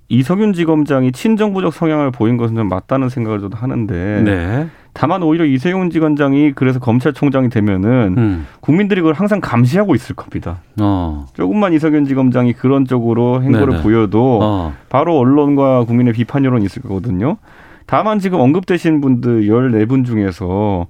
[SPEAKER 6] 이석윤 지검장이 친정부적 성향을 보인 것은 좀 맞다는 생각을 저도 하는데
[SPEAKER 3] 네.
[SPEAKER 6] 다만 오히려 이세용 지검장이 그래서 검찰총장이 되면은
[SPEAKER 3] 음.
[SPEAKER 6] 국민들이 그걸 항상 감시하고 있을 겁니다.
[SPEAKER 3] 어.
[SPEAKER 6] 조금만 이석윤 지검장이 그런 쪽으로 행보를
[SPEAKER 3] 네네.
[SPEAKER 6] 보여도
[SPEAKER 3] 어.
[SPEAKER 6] 바로 언론과 국민의 비판 여론이 있을 거거든요. 다만 지금 언급되신 분들 14분 중에서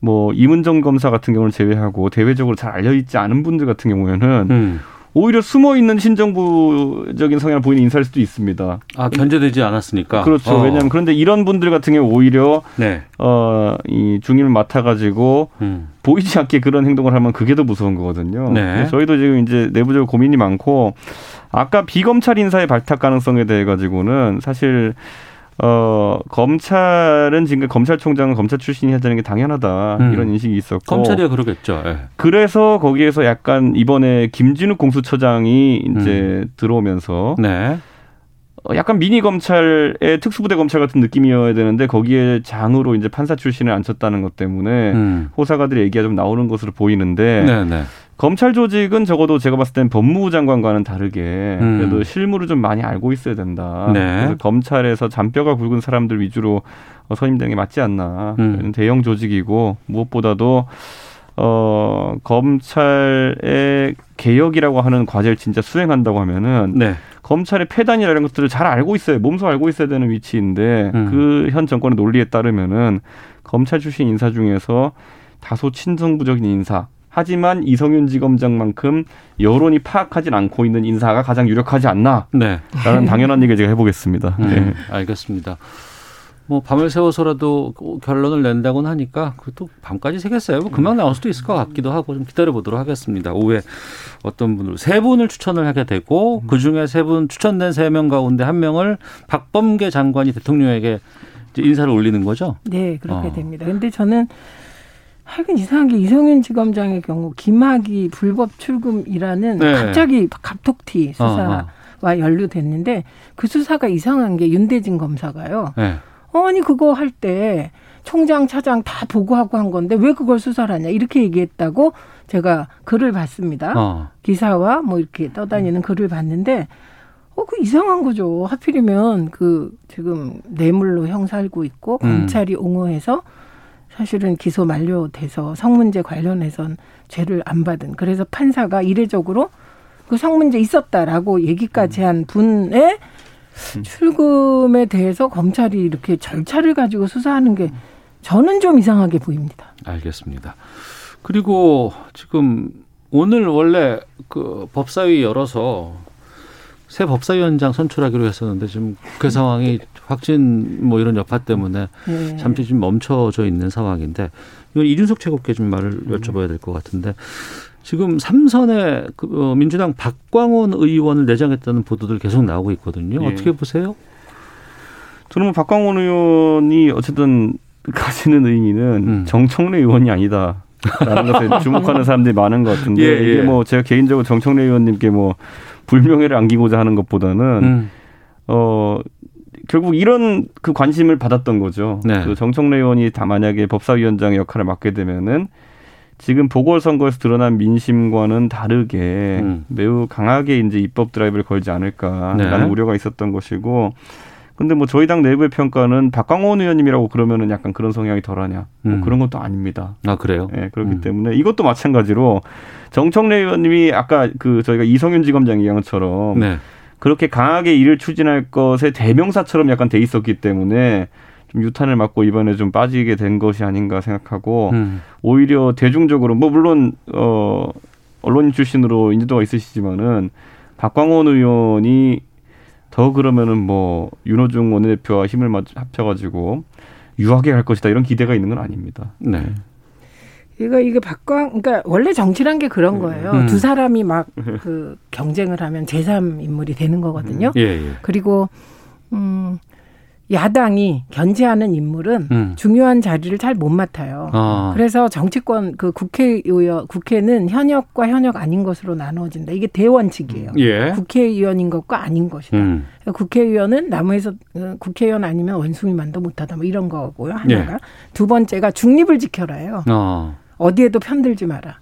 [SPEAKER 6] 뭐 이문정 검사 같은 경우를 제외하고 대외적으로 잘 알려 있지 않은 분들 같은 경우에는
[SPEAKER 3] 음.
[SPEAKER 6] 오히려 숨어 있는 신정부적인 성향을 보이는 인사일 수도 있습니다.
[SPEAKER 3] 아, 견제되지 않았으니까.
[SPEAKER 6] 그렇죠.
[SPEAKER 3] 어.
[SPEAKER 6] 왜냐하면 그런데 이런 분들 같은 경우 오히려
[SPEAKER 3] 네.
[SPEAKER 6] 어이 중임을 맡아가지고
[SPEAKER 3] 음.
[SPEAKER 6] 보이지 않게 그런 행동을 하면 그게 더 무서운 거거든요.
[SPEAKER 3] 네.
[SPEAKER 6] 저희도 지금 이제 내부적으로 고민이 많고 아까 비검찰 인사의 발탁 가능성에 대해 가지고는 사실 어 검찰은 지금 검찰총장은 검찰 출신이 해야 되는 게 당연하다
[SPEAKER 3] 음.
[SPEAKER 6] 이런 인식이 있었고
[SPEAKER 3] 검찰이야 그러겠죠. 예.
[SPEAKER 6] 그래서 거기에서 약간 이번에 김진욱 공수처장이 이제 들어오면서
[SPEAKER 3] 네.
[SPEAKER 6] 어, 약간 미니 검찰의 특수부대 검찰 같은 느낌이어야 되는데 거기에 장으로 이제 판사 출신을 앉혔다는 것 때문에
[SPEAKER 3] 음.
[SPEAKER 6] 호사가들의 얘기가 좀 나오는 것으로 보이는데
[SPEAKER 3] 네, 네.
[SPEAKER 6] 검찰 조직은 적어도 제가 봤을 땐 법무부 장관과는 다르게
[SPEAKER 3] 음.
[SPEAKER 6] 그래도 실무를 좀 많이 알고 있어야 된다.
[SPEAKER 3] 네.
[SPEAKER 6] 그래서 검찰에서 잔뼈가 굵은 사람들 위주로 어, 선임되는 게 맞지 않나.
[SPEAKER 3] 음.
[SPEAKER 6] 대형 조직이고 무엇보다도 어 검찰의 개혁이라고 하는 과제를 진짜 수행한다고 하면은
[SPEAKER 3] 네.
[SPEAKER 6] 검찰의 폐단이라는 것들을 잘 알고 있어요. 몸소 알고 있어야 되는 위치인데
[SPEAKER 3] 음.
[SPEAKER 6] 그현 정권의 논리에 따르면은 검찰 출신 인사 중에서 다소 친정부적인 인사. 하지만 이성윤 지검장만큼 여론이 파악하진 않고 있는 인사가 가장 유력하지 않나라는
[SPEAKER 3] 네.
[SPEAKER 6] 당연한 얘기를 제가 해보겠습니다.
[SPEAKER 3] 음,
[SPEAKER 6] 네.
[SPEAKER 3] 알겠습니다. 뭐 밤을 새워서라도 결론을 낸다고는 하니까 그것도 밤까지 새겠어요. 뭐 금방 나올 수도 있을 것 같기도 하고 좀 기다려 보도록 하겠습니다. 오후에 어떤 분으로 세 분을 추천을 하게 되고 그 중에 세 분 추천된 세 명 가운데 한 명을 박범계 장관이 대통령에게 인사를 올리는 거죠.
[SPEAKER 5] 네, 그렇게
[SPEAKER 3] 어.
[SPEAKER 5] 됩니다. 근데 저는 하여간 이상한 게 이성윤 지검장의 경우 김학이 불법 출금이라는
[SPEAKER 3] 네.
[SPEAKER 5] 갑자기 갑툭튀 수사와
[SPEAKER 3] 어,
[SPEAKER 5] 연루됐는데 그 수사가 이상한 게 윤대진 검사가요.
[SPEAKER 3] 네.
[SPEAKER 5] 아니 그거 할 때 총장 차장 다 보고하고 한 건데 왜 그걸 수사를 하냐 이렇게 얘기했다고 제가 글을 봤습니다.
[SPEAKER 3] 어.
[SPEAKER 5] 기사와 뭐 이렇게 떠다니는 글을 봤는데 어, 그 이상한 거죠. 하필이면 그 지금 뇌물로 형 살고 있고
[SPEAKER 3] 음.
[SPEAKER 5] 검찰이 옹호해서 사실은 기소 만료돼서 성문제 관련해선 죄를 안 받은 그래서 판사가 이례적으로 그 성문제 있었다라고 얘기까지 한 분의 출금에 대해서 검찰이 이렇게 절차를 가지고 수사하는 게 저는 좀 이상하게 보입니다.
[SPEAKER 3] 알겠습니다. 그리고 지금 오늘 원래 그 법사위 열어서 새 법사위원장 선출하기로 했었는데 지금 그 상황이 확진 뭐 이런 여파 때문에
[SPEAKER 5] 네.
[SPEAKER 3] 잠시 좀 멈춰져 있는 상황인데 이건 이준석 최고께 좀 말을 여쭤봐야 될 것 같은데 지금 삼선에 그 어, 민주당 박광원 의원을 내정했다는 보도들 계속 나오고 있거든요.
[SPEAKER 6] 예.
[SPEAKER 3] 어떻게 보세요?
[SPEAKER 6] 저는 뭐 박광원 의원이 어쨌든 가지는 의미는
[SPEAKER 3] 음.
[SPEAKER 6] 정청래 의원이 아니다. 라는 것에 주목하는 사람들이 많은 것 같은데
[SPEAKER 3] 예, 예.
[SPEAKER 6] 이게 뭐 제가 개인적으로 정청래 의원님께 뭐 불명예를 안기고자 하는 것보다는
[SPEAKER 3] 음.
[SPEAKER 6] 어 결국 이런 그 관심을 받았던 거죠.
[SPEAKER 3] 네.
[SPEAKER 6] 그 정청래 의원이 다 만약에 법사위원장 역할을 맡게 되면은 지금 보궐선거에서 드러난 민심과는 다르게
[SPEAKER 3] 음.
[SPEAKER 6] 매우 강하게 이제 입법 드라이브를 걸지 않을까라는
[SPEAKER 3] 네.
[SPEAKER 6] 우려가 있었던 것이고 근데 뭐 저희 당 내부의 평가는 박광원 의원님이라고 그러면은 약간 그런 성향이 덜하냐 뭐
[SPEAKER 3] 음.
[SPEAKER 6] 그런 것도 아닙니다.
[SPEAKER 3] 아 그래요?
[SPEAKER 6] 예, 그렇기
[SPEAKER 3] 음.
[SPEAKER 6] 때문에 이것도 마찬가지로 정청래 의원님이 아까 그 저희가 이성윤 지검장 얘기한 것처럼
[SPEAKER 3] 네.
[SPEAKER 6] 그렇게 강하게 일을 추진할 것의 대명사처럼 약간 돼 있었기 때문에 좀 유탄을 맞고 이번에 좀 빠지게 된 것이 아닌가 생각하고
[SPEAKER 3] 음.
[SPEAKER 6] 오히려 대중적으로 뭐 물론 어 언론인 출신으로 인지도가 있으시지만은 박광원 의원이 더 그러면은 뭐 윤호중 원내대표와 힘을 맞- 합쳐가지고 유하게 할 것이다 이런 기대가 있는 건 아닙니다.
[SPEAKER 3] 네.
[SPEAKER 5] 이거 이게 박광 그러니까 원래 정치란 게 그런 거예요.
[SPEAKER 3] 음.
[SPEAKER 5] 두 사람이 막 그 경쟁을 하면 제3 인물이 되는 거거든요.
[SPEAKER 3] 예, 예.
[SPEAKER 5] 그리고 음 야당이 견제하는 인물은
[SPEAKER 3] 음.
[SPEAKER 5] 중요한 자리를 잘 못 맡아요.
[SPEAKER 3] 아.
[SPEAKER 5] 그래서 정치권 그 국회의원 국회는 현역과 현역 아닌 것으로 나누어진다. 이게 대원칙이에요.
[SPEAKER 3] 예.
[SPEAKER 5] 국회의원인 것과 아닌 것이다.
[SPEAKER 3] 음.
[SPEAKER 5] 국회의원은 나무에서 어, 국회의원 아니면 원숭이만도 못하다. 뭐 이런 거고요. 하나가
[SPEAKER 3] 예.
[SPEAKER 5] 두 번째가 중립을 지켜라요.
[SPEAKER 3] 어.
[SPEAKER 5] 어디에도 편들지 마라.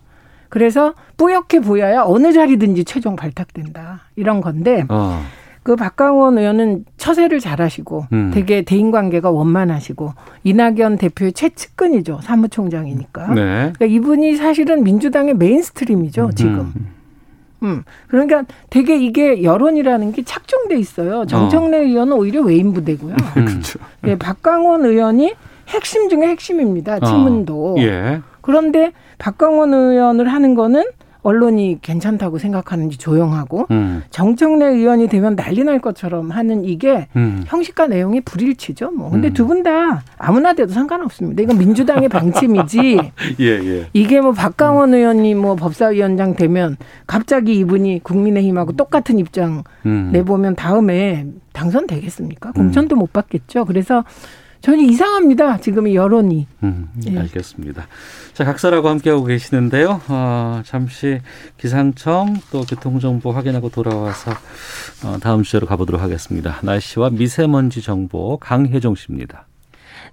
[SPEAKER 5] 그래서 뿌옇게 보여야 어느 자리든지 최종 발탁된다. 이런 건데
[SPEAKER 3] 어.
[SPEAKER 5] 그 박광온 의원은 처세를 잘하시고
[SPEAKER 3] 음.
[SPEAKER 5] 되게 대인관계가 원만하시고 이낙연 대표의 최측근이죠. 사무총장이니까.
[SPEAKER 3] 네.
[SPEAKER 5] 그러니까 이분이 사실은 민주당의 mainstream이죠. 지금. 음. 그러니까 되게 이게 여론이라는 게 착종돼 있어요. 정청래 의원은 오히려 외인 부대고요.
[SPEAKER 3] 음.
[SPEAKER 5] 예, 박강원 의원이 핵심 중에 핵심입니다. 친문도.
[SPEAKER 3] 어. 예.
[SPEAKER 5] 그런데 박강원 의원을 하는 거는 언론이 괜찮다고 생각하는지 조용하고
[SPEAKER 3] 음.
[SPEAKER 5] 정청래 의원이 되면 난리 날 것처럼 하는 이게
[SPEAKER 3] 음.
[SPEAKER 5] 형식과 내용이 불일치죠. 뭐. 근데
[SPEAKER 3] 음.
[SPEAKER 5] 두분 다 아무나 돼도 상관없습니다. 이건 민주당의 방침이지.
[SPEAKER 3] 예, 예.
[SPEAKER 5] 이게 뭐 박강원 의원이 뭐 법사위원장 되면 갑자기 이분이 국민의힘하고 똑같은 입장
[SPEAKER 3] 음.
[SPEAKER 5] 내보면 다음에 당선되겠습니까? 공천도 못 받겠죠. 그래서 저는 이상합니다. 지금 이 여론이.
[SPEAKER 3] 음,
[SPEAKER 5] 예.
[SPEAKER 3] 알겠습니다. 자, 각설하고 함께하고 계시는데요. 어, 잠시 기상청 또 교통정보 확인하고 돌아와서 어, 다음 주제로 가보도록 하겠습니다. 날씨와 미세먼지 정보 강혜종 씨입니다.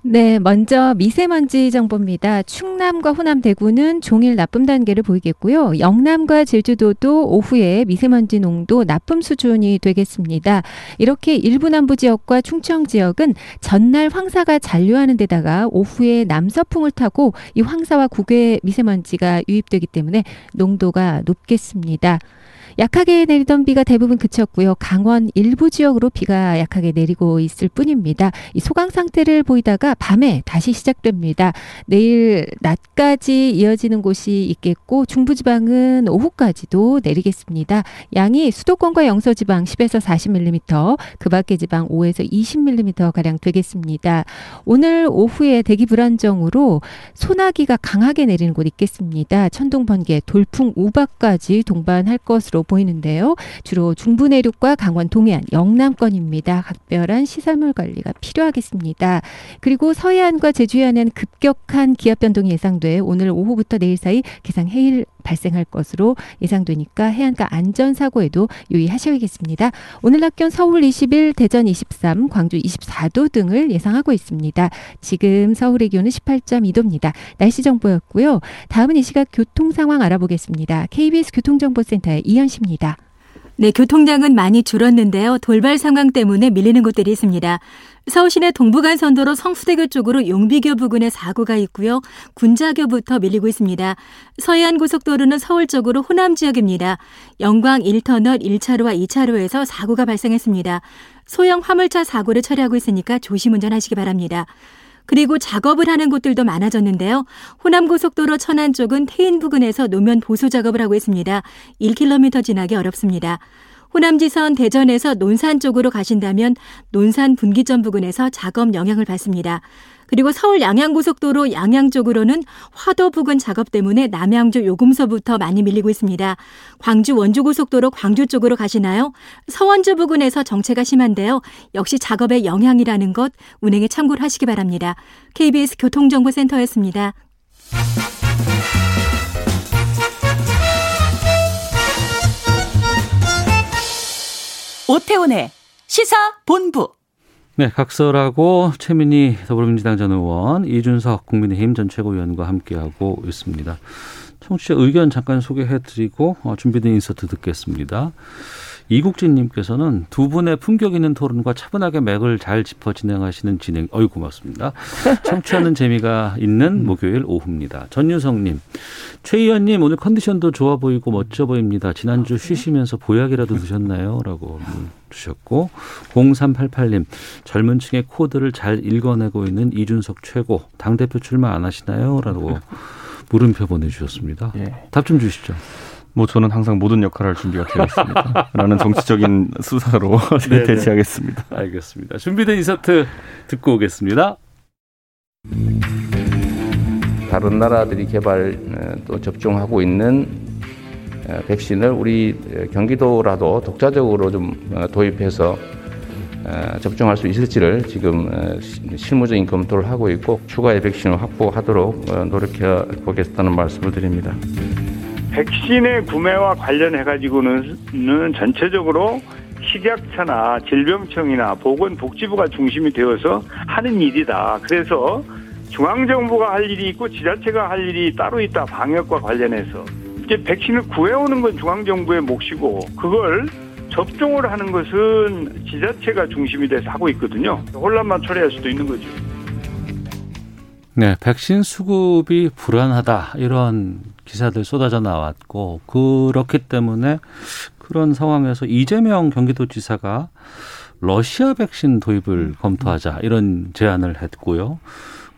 [SPEAKER 7] 네, 먼저 미세먼지 정보입니다. 충남과 호남 대구는 종일 나쁨 단계를 보이겠고요. 영남과 제주도도 오후에 미세먼지 농도 나쁨 수준이 되겠습니다. 이렇게 일부 남부 지역과 충청 지역은 전날 황사가 잔류하는 데다가 오후에 남서풍을 타고 이 황사와 국외 미세먼지가 유입되기 때문에 농도가 높겠습니다. 약하게 내리던 비가 대부분 그쳤고요. 강원 일부 지역으로 비가 약하게 내리고 있을 뿐입니다. 이 소강 상태를 보이다가 밤에 다시 시작됩니다. 내일 낮까지 이어지는 곳이 있겠고 중부지방은 오후까지도 내리겠습니다. 양이 수도권과 영서지방 10에서 40mm, 그 밖의 지방 5에서 20mm 가량 되겠습니다. 오늘 오후에 대기 불안정으로 소나기가 강하게 내리는 곳 있겠습니다. 천둥 번개, 돌풍 우박까지 동반할 것으로 보이는데요. 주로 중부 내륙과 강원 동해안, 영남권입니다. 각별한 시설물 관리가 필요하겠습니다. 그리고 서해안과 제주 해안은 급격한 기압 변동이 예상돼 오늘 오후부터 내일 사이 기상 해일 발생할 것으로 예상되니까 해안가 안전 사고에도 유의하셔야겠습니다. 오늘 낮 기온 서울 21, 대전 23, 광주 24도 등을 예상하고 있습니다. 지금 서울의 기온은 18.2도입니다. 날씨 정보였고요. 다음은 이 시각 교통 상황 알아보겠습니다. KBS 교통정보센터의 이현 씨입니다.
[SPEAKER 8] 네, 교통량은 많이 줄었는데요. 돌발 상황 때문에 밀리는 곳들이 있습니다. 서울시내 동부간선도로 성수대교 쪽으로 용비교 부근에 사고가 있고요. 군자교부터 밀리고 있습니다. 서해안 고속도로는 서울 쪽으로 호남 지역입니다. 영광 1터널 1차로와 2차로에서 사고가 발생했습니다. 소형 화물차 사고를 처리하고 있으니까 조심 운전하시기 바랍니다. 그리고 작업을 하는 곳들도 많아졌는데요. 호남고속도로 천안 쪽은 태인 부근에서 노면 보수 작업을 하고 있습니다. 1km 지나기 어렵습니다. 호남지선 대전에서 논산 쪽으로 가신다면 논산 분기점 부근에서 작업 영향을 받습니다. 그리고 서울 양양고속도로 양양 쪽으로는 화도 부근 작업 때문에 남양주 요금소부터 많이 밀리고 있습니다. 광주 원주고속도로 광주 쪽으로 가시나요? 서원주 부근에서 정체가 심한데요. 역시 작업의 영향이라는 것 운행에 참고를 하시기 바랍니다. KBS 교통정보센터였습니다.
[SPEAKER 9] 오태훈의 시사본부
[SPEAKER 3] 네, 각설하고 최민희 더불어민주당 전 의원, 이준석 국민의힘 전 최고위원과 함께하고 있습니다. 청취자 의견 잠깐 소개해드리고 어, 준비된 인서트 듣겠습니다. 이국진님께서는 두 분의 품격 있는 토론과 차분하게 맥을 잘 짚어 진행하시는 진행, 어이 고맙습니다. 청취하는 재미가 있는 목요일 오후입니다. 전유성님, 최 의원님 오늘 컨디션도 좋아 보이고 멋져 보입니다. 지난주 쉬시면서 보약이라도 드셨나요? 라고 주셨고 0388님 젊은 층의 코드를 잘 읽어내고 있는 이준석 최고 당 대표 출마 안 하시나요? 라고 물음표 보내주셨습니다. 예. 답좀 주시죠.
[SPEAKER 6] 뭐 저는 항상 모든 역할을 할 준비가 되어 있습니다. 라는 정치적인 수사로 대체하겠습니다.
[SPEAKER 3] 알겠습니다. 준비된 인서트 듣고 오겠습니다.
[SPEAKER 10] 다른 나라들이 개발 또 접종하고 있는 백신을 우리 경기도라도 독자적으로 좀 도입해서 접종할 수 있을지를 지금 실무적인 검토를 하고 있고 추가의 백신을 확보하도록 노력해 보겠다는 말씀을 드립니다.
[SPEAKER 11] 백신의 구매와 관련해 가지고는 전체적으로 식약처나 질병청이나 보건복지부가 중심이 되어서 하는 일이다. 그래서 중앙정부가 할 일이 있고 지자체가 할 일이 따로 있다. 방역과 관련해서 이제 백신을 구해오는 건 중앙정부의 몫이고 그걸 접종을 하는 것은 지자체가 중심이 돼서 하고 있거든요. 혼란만 초래할 수도 있는 거죠.
[SPEAKER 3] 네, 백신 수급이 불안하다 이런 기사들 쏟아져 나왔고 그렇기 때문에 그런 상황에서 이재명 경기도지사가 러시아 백신 도입을 검토하자 이런 제안을 했고요.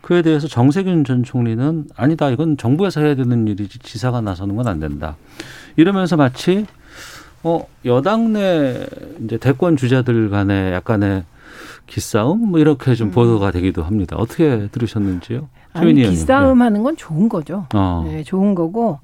[SPEAKER 3] 그에 대해서 정세균 전 총리는 아니다 이건 정부에서 해야 되는 일이지 지사가 나서는 건 안 된다. 이러면서 마치 어 여당 내 이제 대권 주자들 간의 약간의 기싸움 뭐 이렇게 좀 음. 보도가 되기도 합니다. 어떻게 들으셨는지요?
[SPEAKER 5] 아니 기싸움하는 건 좋은 거죠. 어. 네, 좋은 거고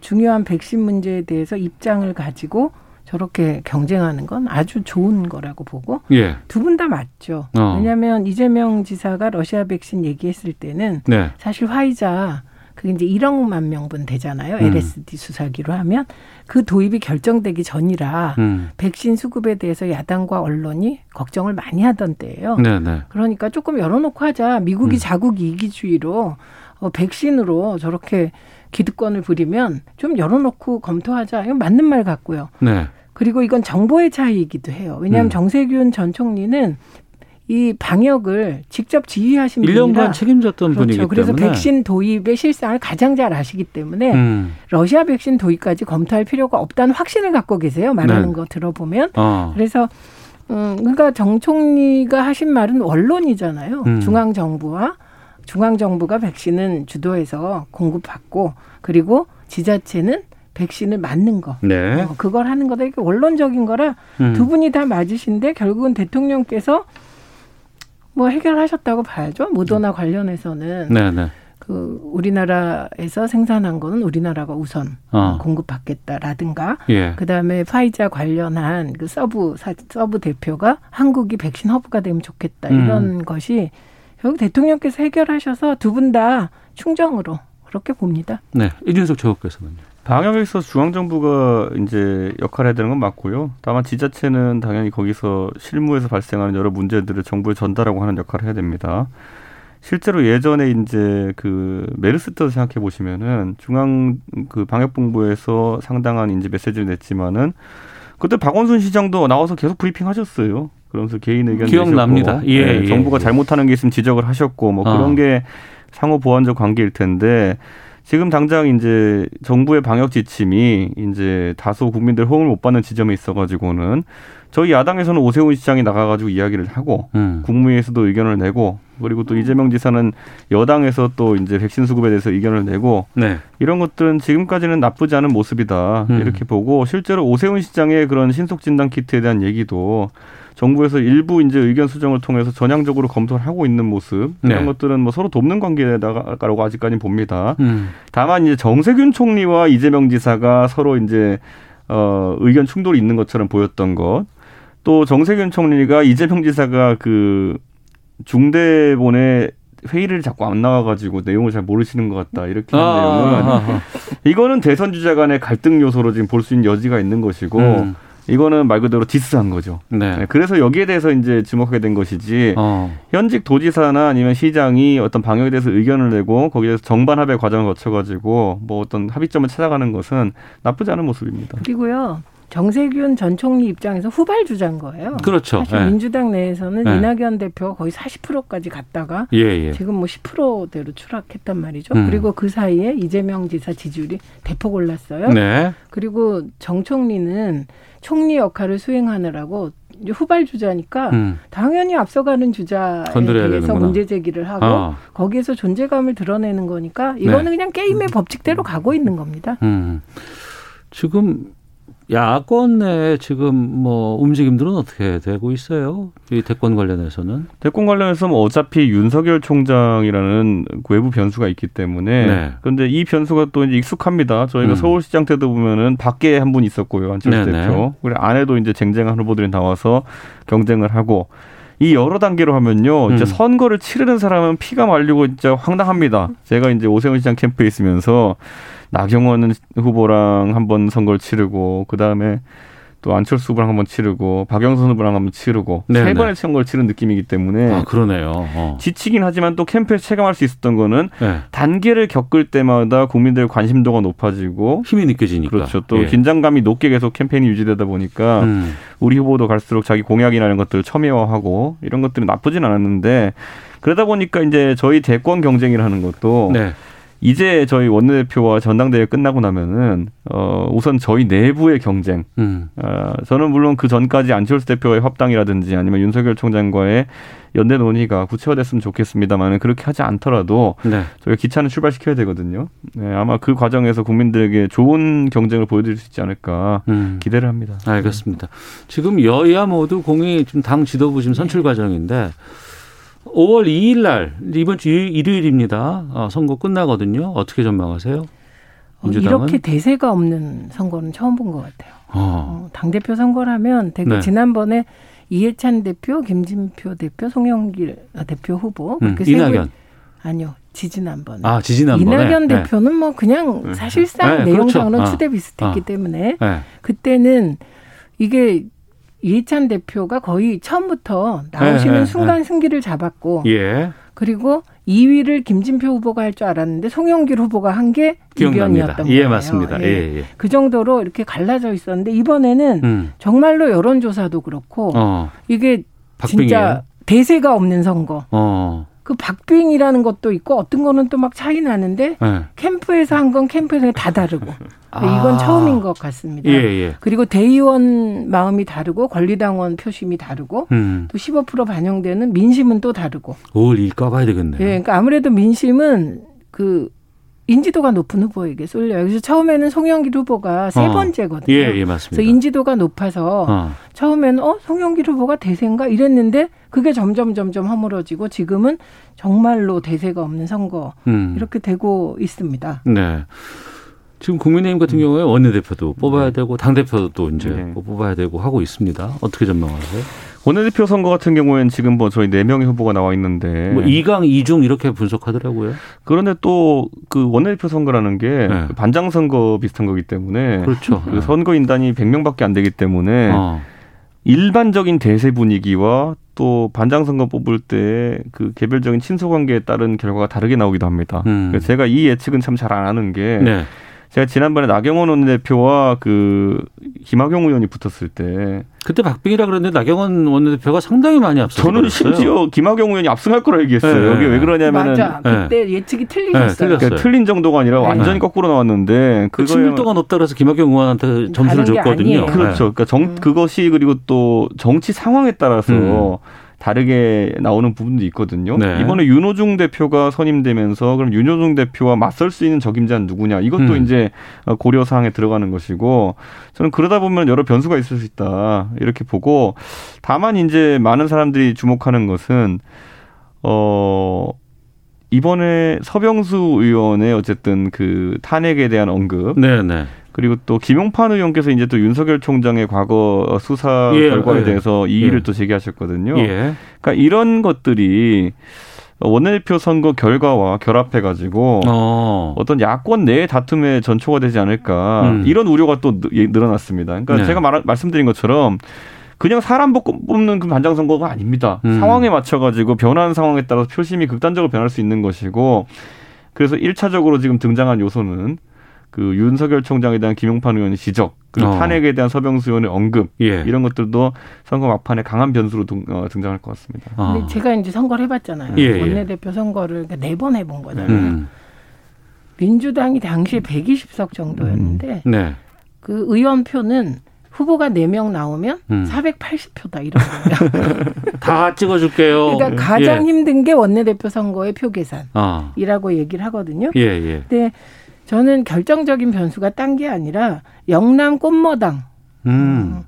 [SPEAKER 5] 중요한 백신 문제에 대해서 입장을 가지고 저렇게 경쟁하는 건 아주 좋은 거라고 보고 예. 두분 다 맞죠. 어. 왜냐하면 이재명 지사가 러시아 백신 얘기했을 때는 네. 사실 화이자 그게 이제 1억만 명분 되잖아요. 음. LSD 수사기로 하면 그 도입이 결정되기 전이라 음. 백신 수급에 대해서 야당과 언론이 걱정을 많이 하던 때예요. 네네. 네. 그러니까 조금 열어놓고 하자. 미국이 음. 자국 이기주의로 어, 백신으로 저렇게 기득권을 부리면 좀 열어놓고 검토하자. 이건 맞는 말 같고요. 네. 그리고 이건 정보의 차이이기도 해요. 왜냐하면 음. 정세균 전 총리는 이 방역을 직접 지휘하신 분이라
[SPEAKER 3] 1년간 책임졌던
[SPEAKER 5] 그렇죠.
[SPEAKER 3] 분이기
[SPEAKER 5] 그래서
[SPEAKER 3] 때문에
[SPEAKER 5] 백신 도입의 실상을 가장 잘 아시기 때문에
[SPEAKER 3] 음.
[SPEAKER 5] 러시아 백신 도입까지 검토할 필요가 없다는 확신을 갖고 계세요. 말하는
[SPEAKER 3] 네.
[SPEAKER 5] 거 들어보면.
[SPEAKER 3] 어.
[SPEAKER 5] 그래서 음, 그러니까 정 총리가 하신 말은 원론이잖아요.
[SPEAKER 3] 음.
[SPEAKER 5] 중앙 정부와 중앙 정부가 백신은 주도해서 공급받고 그리고 지자체는 백신을 맞는 거.
[SPEAKER 3] 네.
[SPEAKER 5] 어, 그걸 하는 거다. 이게 원론적인 거라
[SPEAKER 3] 음.
[SPEAKER 5] 두 분이 다 맞으신데 결국은 대통령께서 뭐 해결하셨다고 봐야죠. 모더나 관련해서는
[SPEAKER 3] 네, 네.
[SPEAKER 5] 그 우리나라에서 생산한 거는 우리나라가 우선
[SPEAKER 3] 어.
[SPEAKER 5] 공급받겠다라든가
[SPEAKER 3] 예.
[SPEAKER 5] 그다음에 화이자 관련한 그 서브 사, 서브 대표가 한국이 백신 허브가 되면 좋겠다
[SPEAKER 3] 음.
[SPEAKER 5] 이런 것이 결국 대통령께서 해결하셔서 두 분 다 충정으로 그렇게 봅니다.
[SPEAKER 3] 네. 이준석 최고께서는요.
[SPEAKER 6] 방역에 있어서 중앙정부가 이제 역할을 해야 되는 건 맞고요. 다만 지자체는 당연히 거기서 실무에서 발생하는 여러 문제들을 정부에 전달하고 하는 역할을 해야 됩니다. 실제로 예전에 이제 그 메르스 때도 생각해 보시면은 중앙 그 방역본부에서 상당한 이제 메시지를 냈지만은 그때 박원순 시장도 나와서 계속 브리핑 하셨어요. 그러면서 개인 의견
[SPEAKER 3] 기억납니다.
[SPEAKER 6] 내셨고,
[SPEAKER 3] 예,
[SPEAKER 6] 네,
[SPEAKER 3] 예,
[SPEAKER 6] 정부가
[SPEAKER 3] 예.
[SPEAKER 6] 잘못하는 게 있으면 지적을 하셨고 뭐
[SPEAKER 3] 어.
[SPEAKER 6] 그런 게 상호 보완적 관계일 텐데 지금 당장 이제 정부의 방역 지침이 이제 다소 국민들 호응을 못 받는 지점에 있어가지고는 저희 야당에서는 오세훈 시장이 나가가지고 이야기를 하고
[SPEAKER 3] 음.
[SPEAKER 6] 국무회의에서도 의견을 내고 그리고 또 이재명 지사는 여당에서 또 이제 백신 수급에 대해서 의견을 내고
[SPEAKER 3] 네.
[SPEAKER 6] 이런 것들은 지금까지는 나쁘지 않은 모습이다
[SPEAKER 3] 음.
[SPEAKER 6] 이렇게 보고 실제로 오세훈 시장의 그런 신속 진단 키트에 대한 얘기도 정부에서 일부 이제 의견 수정을 통해서 전향적으로 검토를 하고 있는 모습 이런
[SPEAKER 3] 네.
[SPEAKER 6] 것들은 뭐 서로 돕는 관계라고 아직까지는 봅니다.
[SPEAKER 3] 음.
[SPEAKER 6] 다만 이제 정세균 총리와 이재명 지사가 서로 이제 어 의견 충돌이 있는 것처럼 보였던 것. 또 정세균 총리가 이재명 지사가 그 중대본에 회의를 자꾸 안 나와가지고 내용을 잘 모르시는 것 같다 이렇게 한
[SPEAKER 3] 아,
[SPEAKER 6] 내용은
[SPEAKER 3] 아, 아.
[SPEAKER 6] 이거는 대선 주자 간의 갈등 요소로 지금 볼 수 있는 여지가 있는 것이고
[SPEAKER 3] 음.
[SPEAKER 6] 이거는 말 그대로 디스한 거죠.
[SPEAKER 3] 네.
[SPEAKER 6] 네, 그래서 여기에 대해서 이제 주목하게 된 것이지
[SPEAKER 3] 어.
[SPEAKER 6] 현직 도지사나 아니면 시장이 어떤 방역에 대해서 의견을 내고 거기에 대해서 정반 합의 과정을 거쳐가지고 뭐 어떤 합의점을 찾아가는 것은 나쁘지 않은 모습입니다.
[SPEAKER 5] 그리고요. 정세균 전 총리 입장에서 후발 주자인 거예요.
[SPEAKER 3] 그렇죠.
[SPEAKER 5] 사실
[SPEAKER 3] 예.
[SPEAKER 5] 민주당 내에서는
[SPEAKER 3] 예.
[SPEAKER 5] 이낙연 대표가 거의 40%까지 갔다가
[SPEAKER 3] 예, 예.
[SPEAKER 5] 지금 뭐 10%대로 추락했단 말이죠.
[SPEAKER 3] 음.
[SPEAKER 5] 그리고 그 사이에 이재명 지사 지지율이 대폭 올랐어요.
[SPEAKER 3] 네.
[SPEAKER 5] 그리고 정 총리는 총리 역할을 수행하느라고 후발 주자니까
[SPEAKER 3] 음.
[SPEAKER 5] 당연히 앞서가는 주자에 대해서
[SPEAKER 3] 되는구나.
[SPEAKER 5] 문제 제기를 하고
[SPEAKER 3] 아.
[SPEAKER 5] 거기에서 존재감을 드러내는 거니까 이거는
[SPEAKER 3] 네.
[SPEAKER 5] 그냥 게임의 법칙대로 가고 있는 겁니다.
[SPEAKER 3] 음. 지금 야권 내에 지금 뭐 움직임들은 어떻게 되고 있어요? 이 대권 관련해서는.
[SPEAKER 6] 대권 관련해서 뭐 어차피 윤석열 총장이라는 외부 변수가 있기 때문에
[SPEAKER 3] 네.
[SPEAKER 6] 그런데 이 변수가 또 이제 익숙합니다. 저희가
[SPEAKER 3] 음.
[SPEAKER 6] 서울시장 때도 보면은 밖에 한 분 있었고요 안철수
[SPEAKER 3] 네네.
[SPEAKER 6] 대표 그리고 안에도 이제 쟁쟁한 후보들이 나와서 경쟁을 하고 이 여러 단계로 하면요. 이제
[SPEAKER 3] 음.
[SPEAKER 6] 선거를 치르는 사람은 피가 말리고 진짜 황당합니다. 제가 이제 오세훈 시장 캠프에 있으면서 나경원 후보랑 한번 선거를 치르고 그 다음에 또 안철수 후보랑 한번 치르고 박영선 후보랑 한번 치르고
[SPEAKER 3] 네네.
[SPEAKER 6] 세 번의 선거를 치른 느낌이기 때문에
[SPEAKER 3] 아, 그러네요. 어.
[SPEAKER 6] 지치긴 하지만 또 캠프에서 체감할 수 있었던 거는
[SPEAKER 3] 네.
[SPEAKER 6] 단계를 겪을 때마다 국민들의 관심도가 높아지고
[SPEAKER 3] 힘이 느껴지니까.
[SPEAKER 6] 그렇죠. 또
[SPEAKER 3] 예.
[SPEAKER 6] 긴장감이 높게 계속 캠페인이 유지되다 보니까
[SPEAKER 3] 음.
[SPEAKER 6] 우리 후보도 갈수록 자기 공약이나 이런 것들을 첨예화하고 이런 것들이 나쁘진 않았는데 그러다 보니까 이제 저희 대권 경쟁이라는 것도
[SPEAKER 3] 네.
[SPEAKER 6] 이제 저희 원내대표와 전당대회 끝나고 나면은 어 우선 저희 내부의 경쟁.
[SPEAKER 3] 음.
[SPEAKER 6] 어, 저는 물론 그 전까지 안철수 대표와의 합당이라든지 아니면 윤석열 총장과의 연대 논의가 구체화됐으면 좋겠습니다만은 그렇게 하지 않더라도
[SPEAKER 3] 네.
[SPEAKER 6] 저희가 기차는 출발시켜야 되거든요. 네, 아마 그 과정에서 국민들에게 좋은 경쟁을 보여드릴 수 있지 않을까
[SPEAKER 3] 음.
[SPEAKER 6] 기대를 합니다.
[SPEAKER 3] 알겠습니다. 지금 여야 모두 공이 지금 당 지도부 지금 선출 과정인데 5월 2일 날 이번 주 일- 일요일입니다. 어, 선거 끝나거든요. 어떻게 전망하세요?
[SPEAKER 5] 어,
[SPEAKER 3] 민주당은?
[SPEAKER 5] 이렇게 대세가 없는 선거는 처음 본 것 같아요.
[SPEAKER 3] 어.
[SPEAKER 5] 당 대표 선거라면 되게
[SPEAKER 3] 네.
[SPEAKER 5] 지난번에 이해찬 대표, 김진표 대표, 송영길 대표 후보
[SPEAKER 3] 음,
[SPEAKER 5] 그렇게
[SPEAKER 3] 이낙연.
[SPEAKER 5] 아니요 지지난번에
[SPEAKER 3] 아, 지지난번에.
[SPEAKER 5] 이낙연
[SPEAKER 3] 네.
[SPEAKER 5] 대표는 뭐 그냥 사실상
[SPEAKER 3] 네,
[SPEAKER 5] 내용상으로는
[SPEAKER 3] 그렇죠.
[SPEAKER 5] 추대 비슷했기
[SPEAKER 3] 아.
[SPEAKER 5] 때문에
[SPEAKER 3] 네.
[SPEAKER 5] 그때는 이게 이해찬 대표가 거의 처음부터 나오시는
[SPEAKER 3] 네, 네,
[SPEAKER 5] 순간
[SPEAKER 3] 네.
[SPEAKER 5] 승기를 잡았고
[SPEAKER 3] 예.
[SPEAKER 5] 그리고 2위를 김진표 후보가 할 줄 알았는데 송영길 후보가 한 게. 이변이었던
[SPEAKER 3] 예,
[SPEAKER 5] 거예요.
[SPEAKER 3] 맞습니다. 예, 예.
[SPEAKER 5] 그 정도로 이렇게 갈라져 있었는데 이번에는
[SPEAKER 3] 음.
[SPEAKER 5] 정말로 여론조사도 그렇고
[SPEAKER 3] 어.
[SPEAKER 5] 이게
[SPEAKER 3] 박빙이에요?
[SPEAKER 5] 진짜 대세가 없는 선거.
[SPEAKER 3] 어.
[SPEAKER 5] 그 박빙이라는 것도 있고 어떤 거는 또 막 차이 나는데
[SPEAKER 3] 네.
[SPEAKER 5] 캠프에서 한 건 캠프에서 다 다르고
[SPEAKER 3] 아.
[SPEAKER 5] 이건 처음인 것 같습니다.
[SPEAKER 3] 예, 예.
[SPEAKER 5] 그리고 대의원 마음이 다르고 권리당원 표심이 다르고
[SPEAKER 3] 음.
[SPEAKER 5] 또15% 반영되는 민심은 또 다르고.
[SPEAKER 3] 올 일까 봐야 되겠네요.
[SPEAKER 5] 예, 그러니까 아무래도 민심은 그 인지도가 높은 후보에게 쏠려요. 그래서 처음에는 송영길 후보가 세
[SPEAKER 3] 어.
[SPEAKER 5] 번째거든요.
[SPEAKER 3] 예, 예, 맞습니다.
[SPEAKER 5] 그래서 인지도가 높아서
[SPEAKER 3] 어.
[SPEAKER 5] 처음에는 어 송영길 후보가 대세인가 이랬는데 그게 점점 점점 허물어지고 지금은 정말로 대세가 없는 선거
[SPEAKER 3] 음.
[SPEAKER 5] 이렇게 되고 있습니다.
[SPEAKER 3] 네. 지금 국민의힘 같은 경우에 원내대표도 뽑아야 되고 당대표도 이제
[SPEAKER 6] 네.
[SPEAKER 3] 뭐 뽑아야 되고 하고 있습니다. 어떻게 전망하세요?
[SPEAKER 6] 원내대표 선거 같은 경우에는 지금 뭐 저희 네 명의 후보가 나와 있는데
[SPEAKER 3] 뭐 2강 2중 이렇게 분석하더라고요.
[SPEAKER 6] 그런데 또 그 원내대표 선거라는 게
[SPEAKER 3] 네.
[SPEAKER 6] 반장 선거 비슷한 거기 때문에
[SPEAKER 3] 그렇죠.
[SPEAKER 6] 그 선거 인단이 100명밖에 안 되기 때문에
[SPEAKER 3] 어.
[SPEAKER 6] 일반적인 대세 분위기와 또 반장 선거 뽑을 때 그 개별적인 친소 관계에 따른 결과가 다르게 나오기도 합니다.
[SPEAKER 3] 음.
[SPEAKER 6] 제가 이 예측은 참 잘 안 하는 게
[SPEAKER 3] 네.
[SPEAKER 6] 제가 지난번에 나경원 원내대표와 그 김학용 의원이 붙었을 때
[SPEAKER 3] 그때 박빙이라 그랬는데 나경원 원내대표가 상당히 많이 앞서.
[SPEAKER 6] 저는 심지어 김학용 의원이 압승할 거라 얘기했어요.
[SPEAKER 3] 네,
[SPEAKER 6] 이게 왜
[SPEAKER 3] 네.
[SPEAKER 6] 그러냐면은
[SPEAKER 5] 맞아. 그때 예측이 틀리셨어요.
[SPEAKER 6] 그러니까 틀린 정도가 아니라
[SPEAKER 5] 네.
[SPEAKER 6] 완전히 거꾸로 나왔는데
[SPEAKER 3] 그 친밀도가 높다 그래서 김학용 의원한테 점수를 줬거든요.
[SPEAKER 6] 그렇죠. 그러니까 정 그것이 그리고 또 정치 상황에 따라서
[SPEAKER 3] 음.
[SPEAKER 6] 다르게 나오는 부분도 있거든요.
[SPEAKER 3] 네.
[SPEAKER 6] 이번에 윤호중 대표가 선임되면서 그럼 윤호중 대표와 맞설 수 있는 적임자는 누구냐 이것도
[SPEAKER 3] 음.
[SPEAKER 6] 이제 고려 사항에 들어가는 것이고 저는 그러다 보면 여러 변수가 있을 수 있다 이렇게 보고 다만 이제 많은 사람들이 주목하는 것은 어 이번에 서병수 의원의 어쨌든 그 탄핵에 대한 언급
[SPEAKER 3] 네, 네.
[SPEAKER 6] 그리고 또 김용판 의원께서 이제 또 윤석열 총장의 과거 수사
[SPEAKER 3] 예,
[SPEAKER 6] 결과에
[SPEAKER 3] 예.
[SPEAKER 6] 대해서 이의를
[SPEAKER 3] 예.
[SPEAKER 6] 또 제기하셨거든요.
[SPEAKER 3] 예.
[SPEAKER 6] 그러니까 이런 것들이 원내대표 선거 결과와 결합해 가지고
[SPEAKER 3] 어.
[SPEAKER 6] 어떤 야권 내 다툼의 전초가 되지 않을까
[SPEAKER 3] 음.
[SPEAKER 6] 이런 우려가 또 늘- 예, 늘어났습니다. 그러니까
[SPEAKER 3] 네.
[SPEAKER 6] 제가 말, 말씀드린 것처럼 그냥 사람 뽑- 뽑는 그 반장 선거가 아닙니다.
[SPEAKER 3] 음.
[SPEAKER 6] 상황에 맞춰 가지고 변하는 상황에 따라서 표심이 극단적으로 변할 수 있는 것이고 그래서 일차적으로 지금 등장한 요소는 그 윤석열 총장에 대한 김용판 의원의 지적, 그리고
[SPEAKER 3] 어.
[SPEAKER 6] 탄핵에 대한 서병수 의원의 언급
[SPEAKER 3] 예.
[SPEAKER 6] 이런 것들도 선거 막판에 강한 변수로 등, 어, 등장할 것 같습니다.
[SPEAKER 3] 어.
[SPEAKER 5] 근데 제가 이제 선거를 해봤잖아요.
[SPEAKER 3] 예, 예.
[SPEAKER 5] 원내대표 선거를 네번 해본 거잖아요.
[SPEAKER 3] 음.
[SPEAKER 5] 민주당이 당시에 120석 정도였는데
[SPEAKER 3] 네.
[SPEAKER 5] 그 의원표는 후보가 4명 나오면
[SPEAKER 3] 음.
[SPEAKER 5] 480표다 이런 거예요.
[SPEAKER 3] 다 찍어줄게요.
[SPEAKER 5] 그러니까 가장
[SPEAKER 3] 예.
[SPEAKER 5] 힘든 게 원내대표 선거의 표 계산이라고
[SPEAKER 3] 아.
[SPEAKER 5] 얘기를 하거든요.
[SPEAKER 3] 예, 예.
[SPEAKER 5] 근데 저는 결정적인 변수가 딴 게 아니라 영남 꽃머당
[SPEAKER 3] 음.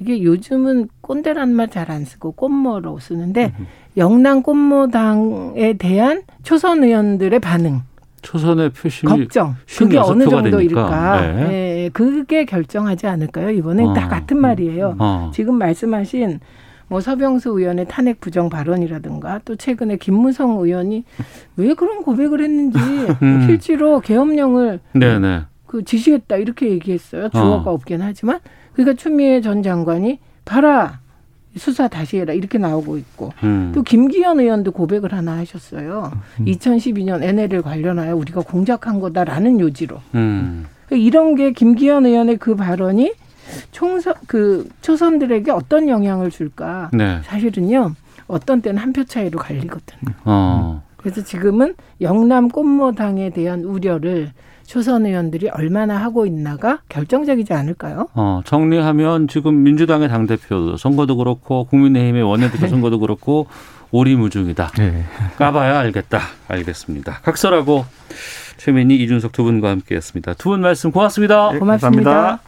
[SPEAKER 5] 이게 요즘은 꼰대라는 말잘 안 쓰고 꽃머로 쓰는데 영남 꽃머당에 대한 초선 의원들의 반응,
[SPEAKER 3] 초선의 표심이
[SPEAKER 5] 걱정 그게
[SPEAKER 3] 56
[SPEAKER 5] 어느 정도일까?
[SPEAKER 3] 네.
[SPEAKER 5] 예, 그게 결정하지 않을까요? 이번에
[SPEAKER 3] 어.
[SPEAKER 5] 다 같은 말이에요.
[SPEAKER 3] 어.
[SPEAKER 5] 지금 말씀하신 뭐 서병수 의원의 탄핵 부정 발언이라든가 또 최근에 김무성 의원이 왜 그런 고백을 했는지
[SPEAKER 3] 음.
[SPEAKER 5] 실제로 계엄령을
[SPEAKER 3] 네, 네.
[SPEAKER 5] 그 지시했다 이렇게 얘기했어요. 주어가
[SPEAKER 3] 어.
[SPEAKER 5] 없긴 하지만 그러니까 추미애 전 장관이 봐라 수사 다시 해라 이렇게 나오고 있고
[SPEAKER 3] 음.
[SPEAKER 5] 또 김기현 의원도 고백을 하나 하셨어요.
[SPEAKER 3] 음.
[SPEAKER 5] 2012년 NL을 관련하여 우리가 공작한 거다라는 요지로
[SPEAKER 3] 음.
[SPEAKER 5] 이런 게 김기현 의원의 그 발언이 총선 그 초선들에게 어떤 영향을 줄까?
[SPEAKER 3] 네.
[SPEAKER 5] 사실은요 어떤 때는 한 표 차이로 갈리거든요.
[SPEAKER 3] 어.
[SPEAKER 5] 그래서 지금은 영남 꽃모당에 대한 우려를 초선 의원들이 얼마나 하고 있나가 결정적이지 않을까요?
[SPEAKER 3] 어, 정리하면 지금 민주당의 당대표 선거도 그렇고 국민의힘의 원내대표 선거도 그렇고 오리무중이다.
[SPEAKER 6] 네.
[SPEAKER 3] 까봐야 알겠다. 알겠습니다. 각설하고 최민희, 이준석 두 분과 함께했습니다. 두 분 말씀 고맙습니다.
[SPEAKER 6] 네,
[SPEAKER 5] 고맙습니다.
[SPEAKER 6] 감사합니다.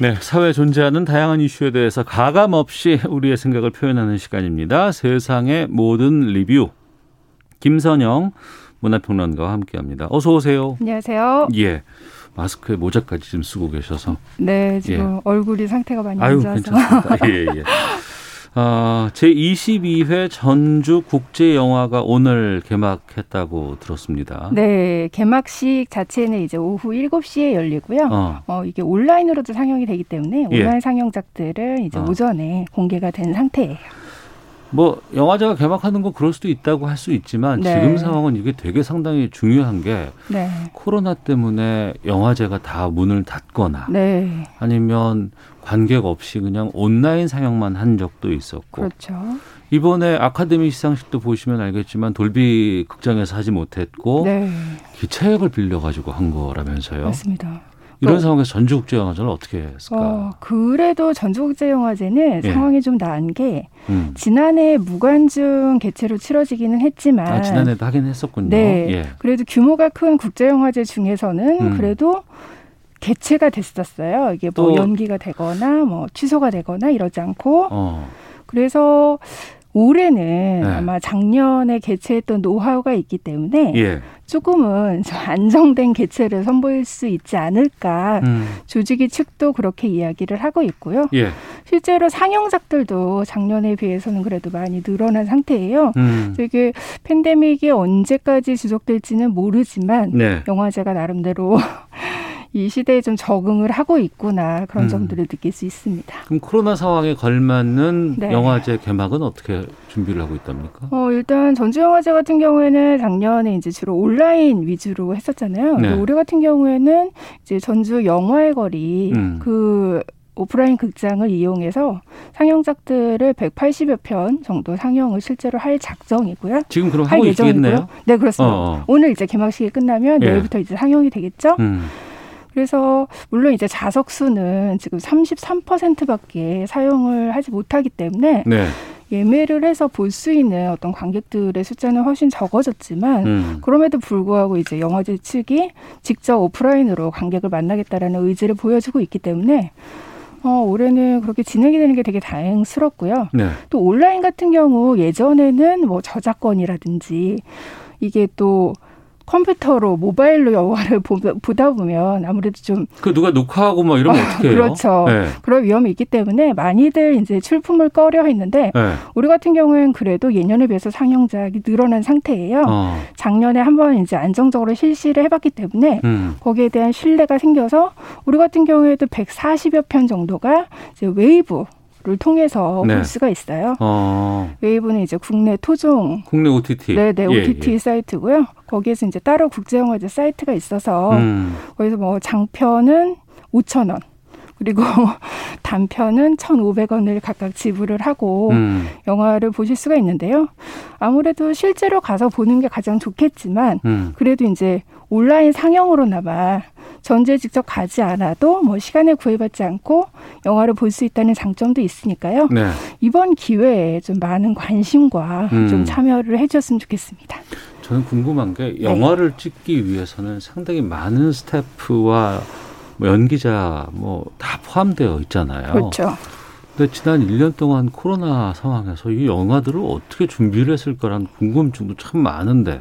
[SPEAKER 3] 네, 사회에 존재하는 다양한 이슈에 대해서 가감 없이 우리의 생각을 표현하는 시간입니다. 세상의 모든 리뷰. 김선영 문화평론가와 함께합니다. 어서 오세요.
[SPEAKER 12] 안녕하세요.
[SPEAKER 3] 예. 마스크에 모자까지 지금 쓰고 계셔서.
[SPEAKER 12] 네, 지금 얼굴이 상태가 많이
[SPEAKER 3] 아유,
[SPEAKER 12] 안 좋아서.
[SPEAKER 3] 괜찮습니다. 예, 예. 어, 제22회 전주 국제영화가 오늘 개막했다고 들었습니다.
[SPEAKER 12] 네, 개막식 자체는 이제 오후 7시에 열리고요.
[SPEAKER 3] 어.
[SPEAKER 12] 어, 이게 온라인으로도 상영이 되기 때문에
[SPEAKER 3] 예.
[SPEAKER 12] 온라인 상영작들은 이제
[SPEAKER 3] 어.
[SPEAKER 12] 오전에 공개가 된 상태예요.
[SPEAKER 3] 뭐 영화제가 개막하는 건 그럴 수도 있다고 할 수 있지만
[SPEAKER 12] 네.
[SPEAKER 3] 지금 상황은 이게 되게 상당히 중요한 게
[SPEAKER 12] 네.
[SPEAKER 3] 코로나 때문에 영화제가 다 문을 닫거나
[SPEAKER 12] 네.
[SPEAKER 3] 아니면 관객 없이 그냥 온라인 상영만 한 적도 있었고
[SPEAKER 12] 그렇죠.
[SPEAKER 3] 이번에 아카데미 시상식도 보시면 알겠지만 돌비 극장에서 하지 못했고
[SPEAKER 12] 네.
[SPEAKER 3] 기차역을 빌려 가지고 한 거라면서요.
[SPEAKER 12] 맞습니다.
[SPEAKER 3] 이런
[SPEAKER 12] 그-
[SPEAKER 3] 상황에서 전주국제영화제는 어떻게 했을까?
[SPEAKER 12] 어, 그래도 전주국제영화제는
[SPEAKER 3] 예.
[SPEAKER 12] 상황이 좀 나은 게
[SPEAKER 3] 음.
[SPEAKER 12] 지난해 무관중 개최로 치러지기는 했지만
[SPEAKER 3] 아, 지난해도 하긴 했었군요.
[SPEAKER 12] 네.
[SPEAKER 3] 예.
[SPEAKER 12] 그래도 규모가 큰 국제영화제 중에서는
[SPEAKER 3] 음.
[SPEAKER 12] 그래도 개최가 됐었어요. 이게 뭐
[SPEAKER 3] 또-
[SPEAKER 12] 연기가 되거나 뭐 취소가 되거나 이러지 않고
[SPEAKER 3] 어.
[SPEAKER 12] 그래서 올해는
[SPEAKER 3] 네.
[SPEAKER 12] 아마 작년에 개최했던 노하우가 있기 때문에
[SPEAKER 3] 예.
[SPEAKER 12] 조금은 좀 안정된 개최를 선보일 수 있지 않을까
[SPEAKER 3] 음.
[SPEAKER 12] 조직위 측도 그렇게 이야기를 하고 있고요.
[SPEAKER 3] 예.
[SPEAKER 12] 실제로 상영작들도 작년에 비해서는 그래도 많이 늘어난 상태예요.
[SPEAKER 3] 음.
[SPEAKER 12] 이게 팬데믹이 언제까지 지속될지는 모르지만
[SPEAKER 3] 네.
[SPEAKER 12] 영화제가 나름대로 이 시대에 좀 적응을 하고 있구나 그런
[SPEAKER 3] 음.
[SPEAKER 12] 점들을 느낄 수 있습니다.
[SPEAKER 3] 그럼 코로나 상황에 걸맞는
[SPEAKER 12] 네.
[SPEAKER 3] 영화제 개막은 어떻게 준비를 하고 있답니까?
[SPEAKER 12] 어, 일단 전주영화제 같은 경우에는 작년에 이제 주로 온라인 위주로 했었잖아요.
[SPEAKER 3] 네.
[SPEAKER 12] 올해 같은 경우에는 이제 전주 영화의 거리
[SPEAKER 3] 음.
[SPEAKER 12] 그 오프라인 극장을 이용해서 상영작들을 180여 편 정도 상영을 실제로 할 작정이고요.
[SPEAKER 3] 지금 그럼
[SPEAKER 12] 할
[SPEAKER 3] 하고
[SPEAKER 12] 예정이고요.
[SPEAKER 3] 있겠네요.
[SPEAKER 12] 네, 그렇습니다.
[SPEAKER 3] 어, 어.
[SPEAKER 12] 오늘 이제 개막식이 끝나면
[SPEAKER 3] 예.
[SPEAKER 12] 내일부터 이제 상영이 되겠죠.
[SPEAKER 3] 음.
[SPEAKER 12] 그래서 물론 이제 좌석 수는 지금 33%밖에 사용을 하지 못하기 때문에
[SPEAKER 3] 네.
[SPEAKER 12] 예매를 해서 볼 수 있는 어떤 관객들의 숫자는 훨씬 적어졌지만
[SPEAKER 3] 음.
[SPEAKER 12] 그럼에도 불구하고 이제 영화제 측이 직접 오프라인으로 관객을 만나겠다라는 의지를 보여주고 있기 때문에 어, 올해는 그렇게 진행이 되는 게 되게 다행스럽고요.
[SPEAKER 3] 네.
[SPEAKER 12] 또 온라인 같은 경우 예전에는 뭐 저작권이라든지 이게 또 컴퓨터로 모바일로 영화를 보, 보다 보면 아무래도 좀
[SPEAKER 3] 그 누가 녹화하고 뭐 이러면 어떻게 해요?
[SPEAKER 12] 그렇죠.
[SPEAKER 3] 네.
[SPEAKER 12] 그런 위험이 있기 때문에 많이들 이제 출품을 꺼려 했는데
[SPEAKER 3] 네.
[SPEAKER 12] 우리 같은 경우에는 그래도 예년에 비해서 상영작이 늘어난 상태예요.
[SPEAKER 3] 어.
[SPEAKER 12] 작년에 한번 이제 안정적으로 실시를 해봤기 때문에
[SPEAKER 3] 음.
[SPEAKER 12] 거기에 대한 신뢰가 생겨서 우리 같은 경우에도 140여 편 정도가 이제 웨이브 를 통해서
[SPEAKER 3] 네.
[SPEAKER 12] 볼 수가 있어요.
[SPEAKER 3] 어.
[SPEAKER 12] 웨이브는 이제 국내 토종
[SPEAKER 3] 국내 OTT.
[SPEAKER 12] 네네
[SPEAKER 3] 예,
[SPEAKER 12] OTT
[SPEAKER 3] 예.
[SPEAKER 12] 사이트고요. 거기에서 이제 따로 국제영화제 사이트가 있어서
[SPEAKER 3] 음.
[SPEAKER 12] 거기서 뭐 장편은 5천 원 그리고 단편은 1,500원을 각각 지불을 하고
[SPEAKER 3] 음.
[SPEAKER 12] 영화를 보실 수가 있는데요. 아무래도 실제로 가서 보는 게 가장 좋겠지만
[SPEAKER 3] 음.
[SPEAKER 12] 그래도 이제 온라인 상영으로나마 전주에 직접 가지 않아도 뭐 시간을 구애받지 않고 영화를 볼 수 있다는 장점도 있으니까요.
[SPEAKER 3] 네.
[SPEAKER 12] 이번 기회에 좀 많은 관심과
[SPEAKER 3] 음.
[SPEAKER 12] 좀 참여를 해줬으면 좋겠습니다.
[SPEAKER 3] 저는 궁금한 게
[SPEAKER 12] 네.
[SPEAKER 3] 영화를 찍기 위해서는 상당히 많은 스태프와 뭐 연기자 뭐 다 포함되어 있잖아요.
[SPEAKER 12] 그렇죠.
[SPEAKER 3] 근데 지난 1년 동안 코로나 상황에서 이 영화들을 어떻게 준비를 했을 거라는 궁금증도 참 많은데.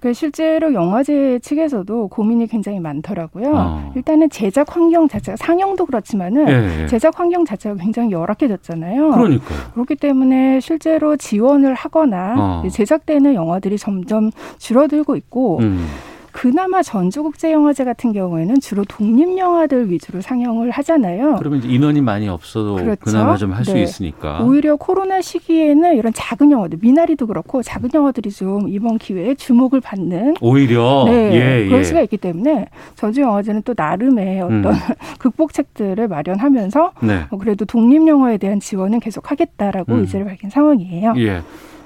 [SPEAKER 12] 그 실제로 영화제 측에서도 고민이 굉장히 많더라고요.
[SPEAKER 3] 어.
[SPEAKER 12] 일단은 제작 환경 자체가 상영도 그렇지만은
[SPEAKER 3] 예, 예.
[SPEAKER 12] 제작 환경 자체가 굉장히 열악해졌잖아요.
[SPEAKER 3] 그러니까요.
[SPEAKER 12] 그렇기 때문에 실제로 지원을 하거나
[SPEAKER 3] 어.
[SPEAKER 12] 제작되는 영화들이 점점 줄어들고 있고
[SPEAKER 3] 음.
[SPEAKER 12] 그나마 전주국제영화제 같은 경우에는 주로 독립 영화들 위주로 상영을 하잖아요.
[SPEAKER 3] 그러면 인원이 많이 없어도
[SPEAKER 12] 그렇죠.
[SPEAKER 3] 그나마 좀 할수
[SPEAKER 12] 네.
[SPEAKER 3] 있으니까.
[SPEAKER 12] 오히려 코로나 시기에는 이런 작은 영화들, 미나리도 그렇고 작은 영화들이 좀 이번 기회에 주목을 받는
[SPEAKER 3] 오히려
[SPEAKER 12] 네,
[SPEAKER 3] 예,
[SPEAKER 12] 그럴
[SPEAKER 3] 예.
[SPEAKER 12] 수가 있기 때문에 전주 영화제는 또 나름의 어떤
[SPEAKER 3] 음.
[SPEAKER 12] 극복책들을 마련하면서
[SPEAKER 3] 네.
[SPEAKER 12] 어, 그래도 독립 영화에 대한 지원은 계속하겠다라고
[SPEAKER 3] 음.
[SPEAKER 12] 의지를 밝힌 상황이에요.
[SPEAKER 3] 예.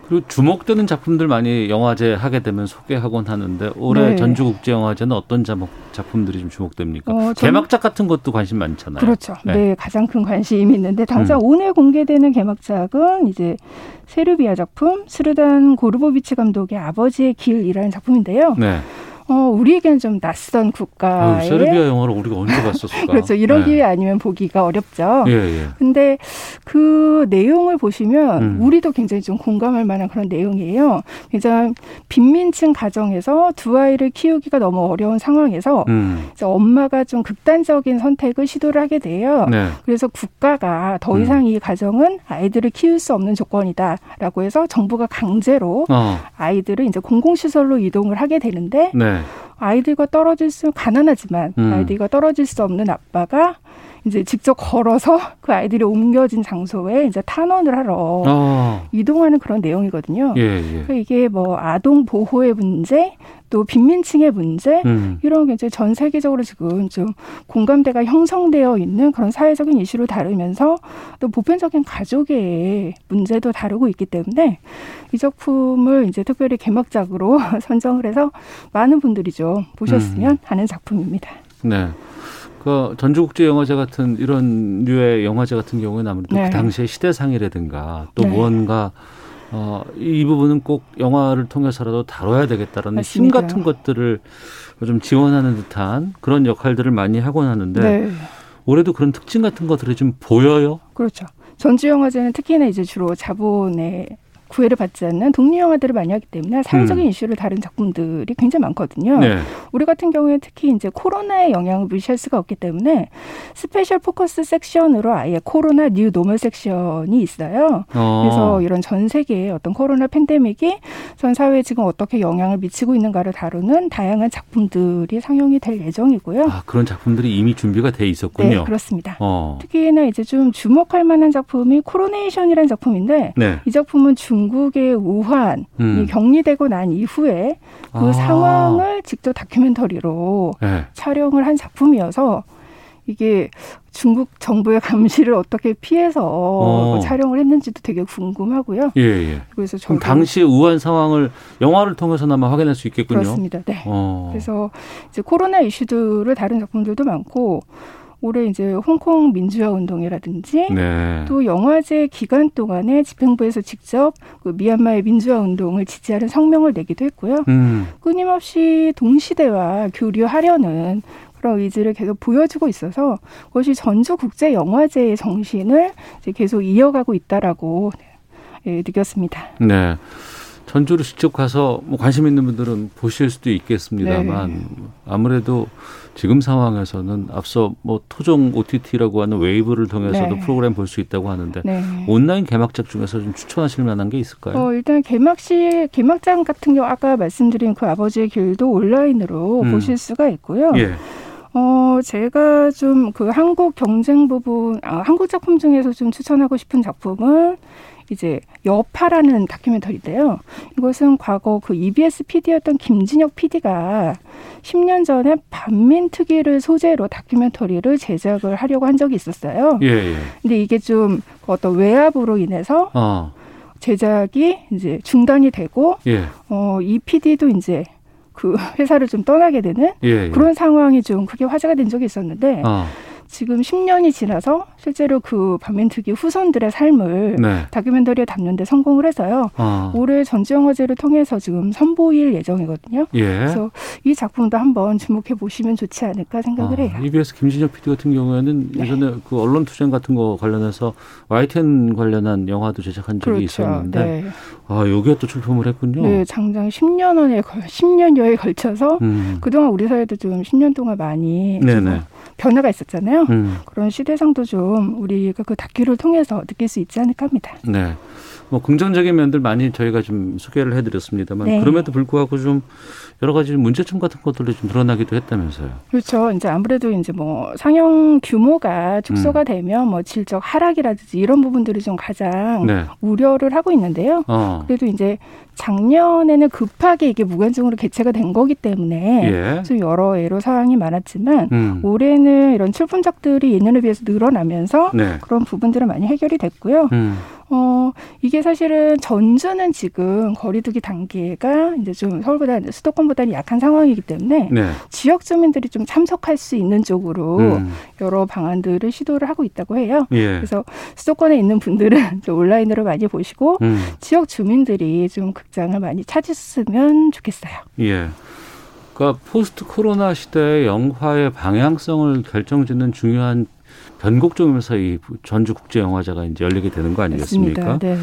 [SPEAKER 3] 그리고 주목되는 작품들 많이 영화제 하게 되면 소개하곤 하는데 올해
[SPEAKER 12] 네.
[SPEAKER 3] 전주국제영화제는 어떤 작품, 작품들이 좀 주목됩니까?
[SPEAKER 12] 어, 전-
[SPEAKER 3] 개막작 같은 것도 관심 많잖아요.
[SPEAKER 12] 그렇죠. 네. 가장 큰 관심이 있는데 당장
[SPEAKER 3] 음.
[SPEAKER 12] 오늘 공개되는 개막작은 이제 세르비아 작품 스르단 고르보비치 감독의 아버지의 길이라는 작품인데요.
[SPEAKER 3] 네.
[SPEAKER 12] 어, 우리에게는 좀 낯선 국가에
[SPEAKER 3] 아유, 세르비아 영화를 우리가 언제 봤었을까?
[SPEAKER 12] 그렇죠. 이런
[SPEAKER 3] 네.
[SPEAKER 12] 기회 아니면 보기가 어렵죠.
[SPEAKER 3] 예, 예.
[SPEAKER 12] 근데 그 내용을 보시면
[SPEAKER 3] 음.
[SPEAKER 12] 우리도 굉장히 좀 공감할 만한 그런 내용이에요. 굉장히 빈민층 가정에서 두 아이를 키우기가 너무 어려운 상황에서
[SPEAKER 3] 음.
[SPEAKER 12] 엄마가 좀 극단적인 선택을 시도를 하게 돼요.
[SPEAKER 3] 네.
[SPEAKER 12] 그래서 국가가 더
[SPEAKER 3] 음.
[SPEAKER 12] 이상 이 가정은 아이들을 키울 수 없는 조건이다라고 해서 정부가 강제로
[SPEAKER 3] 어.
[SPEAKER 12] 아이들을 이제 공공시설로 이동을 하게 되는데
[SPEAKER 3] 네.
[SPEAKER 12] 아이들과 떨어질 수 가난하지만
[SPEAKER 3] 음.
[SPEAKER 12] 아이들과 떨어질 수 없는 아빠가 이제 직접 걸어서 그 아이들이 옮겨진 장소에 이제 탄원을 하러
[SPEAKER 3] 어.
[SPEAKER 12] 이동하는 그런 내용이거든요.
[SPEAKER 3] 예, 예.
[SPEAKER 12] 그러니까 이게 뭐 아동 보호의 문제, 또 빈민층의 문제
[SPEAKER 3] 음.
[SPEAKER 12] 이런 게 이제 전 세계적으로 지금 좀 공감대가 형성되어 있는 그런 사회적인 이슈를 다루면서 또 보편적인 가족의 문제도 다루고 있기 때문에 이 작품을 이제 특별히 개막작으로 선정을 해서 많은 분들이 좀 보셨으면
[SPEAKER 3] 음.
[SPEAKER 12] 하는 작품입니다.
[SPEAKER 3] 네. 그 전주국제영화제 같은 이런 류의 영화제 같은 경우에는 아무래도
[SPEAKER 12] 네.
[SPEAKER 3] 그 당시의 시대상이라든가 또
[SPEAKER 12] 네.
[SPEAKER 3] 무언가 어, 이 부분은 꼭 영화를 통해서라도 다뤄야 되겠다라는 힘
[SPEAKER 12] 맞습니다.
[SPEAKER 3] 같은 것들을 좀 지원하는 듯한 그런 역할들을 많이 하곤 하는데
[SPEAKER 12] 네.
[SPEAKER 3] 올해도 그런 특징 같은 것들이 좀 보여요.
[SPEAKER 12] 그렇죠. 전주영화제는 특히나 이제 주로 자본의 구애를 받지 않는 독립 영화들을 많이 하기 때문에 사회적인
[SPEAKER 3] 음.
[SPEAKER 12] 이슈를 다룬 작품들이 굉장히 많거든요.
[SPEAKER 3] 네.
[SPEAKER 12] 우리 같은 경우에 특히 이제 코로나의 영향을 무시할 수가 없기 때문에 special focus section으로 아예 코로나 new normal section이 있어요.
[SPEAKER 3] 어.
[SPEAKER 12] 그래서 이런 전 세계의 어떤 코로나 팬데믹이 전 사회에 지금 어떻게 영향을 미치고 있는가를 다루는 다양한 작품들이 상영이 될 예정이고요.
[SPEAKER 3] 아, 그런 작품들이 이미 준비가 돼 있었군요.
[SPEAKER 12] 네, 그렇습니다.
[SPEAKER 3] 어.
[SPEAKER 12] 특히나 이제 좀 주목할 만한 작품이 코로네이션이라는 작품인데
[SPEAKER 3] 네.
[SPEAKER 12] 이 작품은 중 국의 우한이
[SPEAKER 3] 음.
[SPEAKER 12] 격리되고 난 이후에 그
[SPEAKER 3] 아.
[SPEAKER 12] 상황을 직접 다큐멘터리로
[SPEAKER 3] 네.
[SPEAKER 12] 촬영을 한 작품이어서 이게 중국 정부의 감시를 어떻게 피해서
[SPEAKER 3] 어.
[SPEAKER 12] 촬영을 했는지도 되게 궁금하고요.
[SPEAKER 3] 예, 예.
[SPEAKER 12] 그래서
[SPEAKER 3] 그럼 당시의 우한 상황을 영화를 통해서나마 확인할 수 있겠군요.
[SPEAKER 12] 그렇습니다. 네.
[SPEAKER 3] 어.
[SPEAKER 12] 그래서 이제 코로나 이슈들을 다룬 작품들도 많고 올해 이제 홍콩 민주화 운동이라든지
[SPEAKER 3] 네.
[SPEAKER 12] 또 영화제 기간 동안에 집행부에서 직접 그 미얀마의 민주화 운동을 지지하는 성명을 내기도 했고요.
[SPEAKER 3] 음.
[SPEAKER 12] 끊임없이 동시대와 교류하려는 그런 의지를 계속 보여주고 있어서 그것이 전주 국제 영화제의 정신을 계속 이어가고 있다라고 예, 느꼈습니다.
[SPEAKER 3] 네. 전주로 직접 가서 뭐 관심 있는 분들은 보실 수도 있겠습니다만
[SPEAKER 12] 네.
[SPEAKER 3] 아무래도 지금 상황에서는 앞서 뭐 토종 OTT라고 하는 웨이브를 통해서도
[SPEAKER 12] 네.
[SPEAKER 3] 프로그램 볼 수 있다고 하는데
[SPEAKER 12] 네.
[SPEAKER 3] 온라인 개막작 중에서 좀 추천하실 만한 게 있을까요?
[SPEAKER 12] 어, 일단 개막식 개막장 같은 경우 아까 말씀드린 그 아버지의 길도 온라인으로
[SPEAKER 3] 음.
[SPEAKER 12] 보실 수가 있고요.
[SPEAKER 3] 예.
[SPEAKER 12] 어, 제가 좀 그 한국 경쟁 부분, 아, 한국 작품 중에서 좀 추천하고 싶은 작품은 이제 여파라는 다큐멘터리인데요. 이것은 과거 그 EBS PD였던 김진혁 PD가 10년 전에 반민특위를 소재로 다큐멘터리를 제작을 하려고 한 적이 있었어요.
[SPEAKER 3] 예, 예.
[SPEAKER 12] 근데 이게 좀 어떤 외압으로 인해서
[SPEAKER 3] 어.
[SPEAKER 12] 제작이 이제 중단이 되고
[SPEAKER 3] 예.
[SPEAKER 12] 어, 이 PD도 이제 그 회사를 좀 떠나게 되는
[SPEAKER 3] 예, 예.
[SPEAKER 12] 그런 상황이 좀 크게 화제가 된 적이 있었는데
[SPEAKER 3] 어.
[SPEAKER 12] 지금 10년이 지나서 실제로 그 반민특위 후손들의 삶을
[SPEAKER 3] 네.
[SPEAKER 12] 다큐멘터리에 담는데 성공을 해서요.
[SPEAKER 3] 어.
[SPEAKER 12] 올해 전주영화제를 통해서 지금 선보일 예정이거든요.
[SPEAKER 3] 예.
[SPEAKER 12] 그래서 이 작품도 한번 주목해 보시면 좋지 않을까 생각을 해요. 네.
[SPEAKER 3] EBS 김진혁 PD 같은 경우에는 예전에 그 언론 투쟁 같은 거 관련해서 YTN 관련한 영화도 제작한 적이
[SPEAKER 12] 그렇죠.
[SPEAKER 3] 있었는데
[SPEAKER 12] 네.
[SPEAKER 3] 아 여기에 또 출품을 했군요.
[SPEAKER 12] 네, 장장 10년에 걸 10년여에 걸쳐서
[SPEAKER 3] 음.
[SPEAKER 12] 그동안 우리 사회도 좀 10년 동안 많이. 변화가 있었잖아요.
[SPEAKER 3] 음.
[SPEAKER 12] 그런 시대상도 좀 우리가 그 다큐를 통해서 느낄 수 있지 않을까 합니다.
[SPEAKER 3] 네. 뭐 긍정적인 면들 많이 저희가 좀 소개를 해드렸습니다만
[SPEAKER 12] 네.
[SPEAKER 3] 그럼에도 불구하고 좀 여러 가지 문제점 같은 것들이 좀 드러나기도 했다면서요.
[SPEAKER 12] 그렇죠. 이제 아무래도 이제 뭐 상영 규모가 축소가
[SPEAKER 3] 음.
[SPEAKER 12] 되면 뭐 질적 하락이라든지 이런 부분들이 좀 가장
[SPEAKER 3] 네.
[SPEAKER 12] 우려를 하고 있는데요.
[SPEAKER 3] 어.
[SPEAKER 12] 그래도 이제 작년에는 급하게 이게 무관중으로 개최가 된 거기 때문에
[SPEAKER 3] 예.
[SPEAKER 12] 좀 여러 애로 사항이 많았지만
[SPEAKER 3] 음.
[SPEAKER 12] 올해는 이런 출품작들이 예년에 비해서 늘어나면서
[SPEAKER 3] 네.
[SPEAKER 12] 그런 부분들은 많이 해결이 됐고요.
[SPEAKER 3] 음.
[SPEAKER 12] 어, 이게 사실은 전주는 지금 거리두기 단계가 이제 좀 서울보다 수도권보다는 약한 상황이기 때문에
[SPEAKER 3] 네.
[SPEAKER 12] 지역 주민들이 좀 참석할 수 있는 쪽으로
[SPEAKER 3] 음.
[SPEAKER 12] 여러 방안들을 시도를 하고 있다고 해요.
[SPEAKER 3] 예.
[SPEAKER 12] 그래서 수도권에 있는 분들은 좀 온라인으로 많이 보시고
[SPEAKER 3] 음.
[SPEAKER 12] 지역 주민들이 좀 극장을 많이 찾으셨으면 좋겠어요.
[SPEAKER 3] 예. 그러니까 포스트 코로나 시대의 영화의 방향성을 결정짓는 중요한 변곡점에서 이 전주 국제 영화제가 이제 열리게 되는 거 아니겠습니까?
[SPEAKER 12] 네.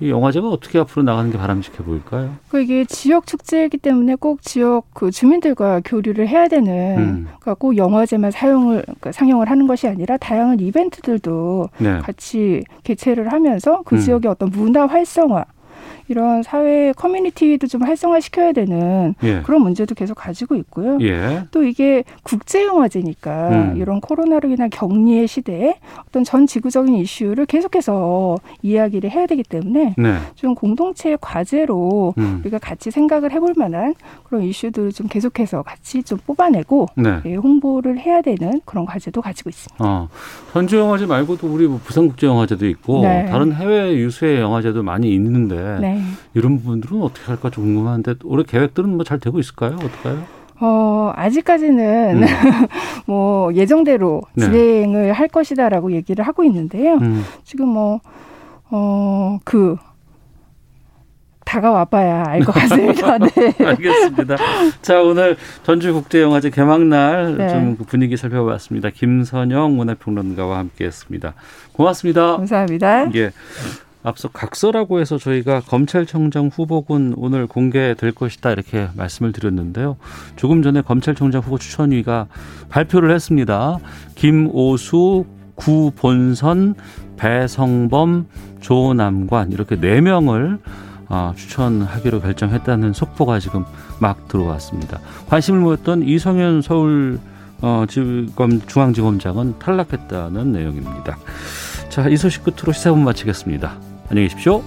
[SPEAKER 3] 이 영화제가 어떻게 앞으로 나가는 게 바람직해 보일까요?
[SPEAKER 12] 그 이게 지역 축제이기 때문에 꼭 지역 그 주민들과 교류를 해야 되는
[SPEAKER 3] 음.
[SPEAKER 12] 그러니까 꼭 영화제만 사용을 그러니까 상영을 하는 것이 아니라 다양한 이벤트들도
[SPEAKER 3] 네.
[SPEAKER 12] 같이 개최를 하면서 그
[SPEAKER 3] 음.
[SPEAKER 12] 지역의 어떤 문화 활성화 이런 사회 커뮤니티도 좀 활성화시켜야 되는
[SPEAKER 3] 예.
[SPEAKER 12] 그런 문제도 계속 가지고 있고요.
[SPEAKER 3] 예.
[SPEAKER 12] 또 이게 국제 영화제니까
[SPEAKER 3] 음.
[SPEAKER 12] 이런 코로나로 인한 격리의 시대에 어떤 전 지구적인 이슈를 계속해서 이야기를 해야 되기 때문에
[SPEAKER 3] 네.
[SPEAKER 12] 좀 공동체의 과제로
[SPEAKER 3] 음.
[SPEAKER 12] 우리가 같이 생각을 해볼 만한 그런 이슈들을 좀 계속해서 같이 좀 뽑아내고
[SPEAKER 3] 네.
[SPEAKER 12] 예, 홍보를 해야 되는 그런 과제도 가지고 있습니다.
[SPEAKER 3] 어, 전주 영화제 말고도 우리 뭐 부산국제 영화제도 있고
[SPEAKER 12] 네.
[SPEAKER 3] 다른 해외 유수의 영화제도 많이 있는데
[SPEAKER 12] 네.
[SPEAKER 3] 이런 부분들은 어떻게 할까 좀 궁금한데 올해 계획들은 뭐 잘 되고 있을까요? 어떨까요?
[SPEAKER 12] 어, 아직까지는
[SPEAKER 3] 음.
[SPEAKER 12] 뭐 예정대로
[SPEAKER 3] 네.
[SPEAKER 12] 진행을 할 것이다라고 얘기를 하고 있는데요.
[SPEAKER 3] 음.
[SPEAKER 12] 지금 뭐, 어, 그, 다가와 봐야 알 것 같습니다. 네.
[SPEAKER 3] 알겠습니다. 자 오늘 전주국제영화제 개막날
[SPEAKER 12] 네.
[SPEAKER 3] 좀그 분위기 살펴봤습니다. 김선영 문화평론가와 함께 했습니다. 고맙습니다.
[SPEAKER 12] 감사합니다.
[SPEAKER 3] 예. 앞서 각서라고 해서 저희가 검찰청장 후보군 오늘 공개될 것이다 이렇게 말씀을 드렸는데요. 조금 전에 검찰청장 후보 추천위가 발표를 했습니다. 김오수, 구본선, 배성범, 조남관 이렇게 네 명을 아, 추천하기로 결정했다는 속보가 지금 막 들어왔습니다. 관심을 모았던 이성현 서울 어, 지검 중앙지검장은 탈락했다는 내용입니다. 자, 이 소식 끝으로 시사분 마치겠습니다. 안녕히 계십시오.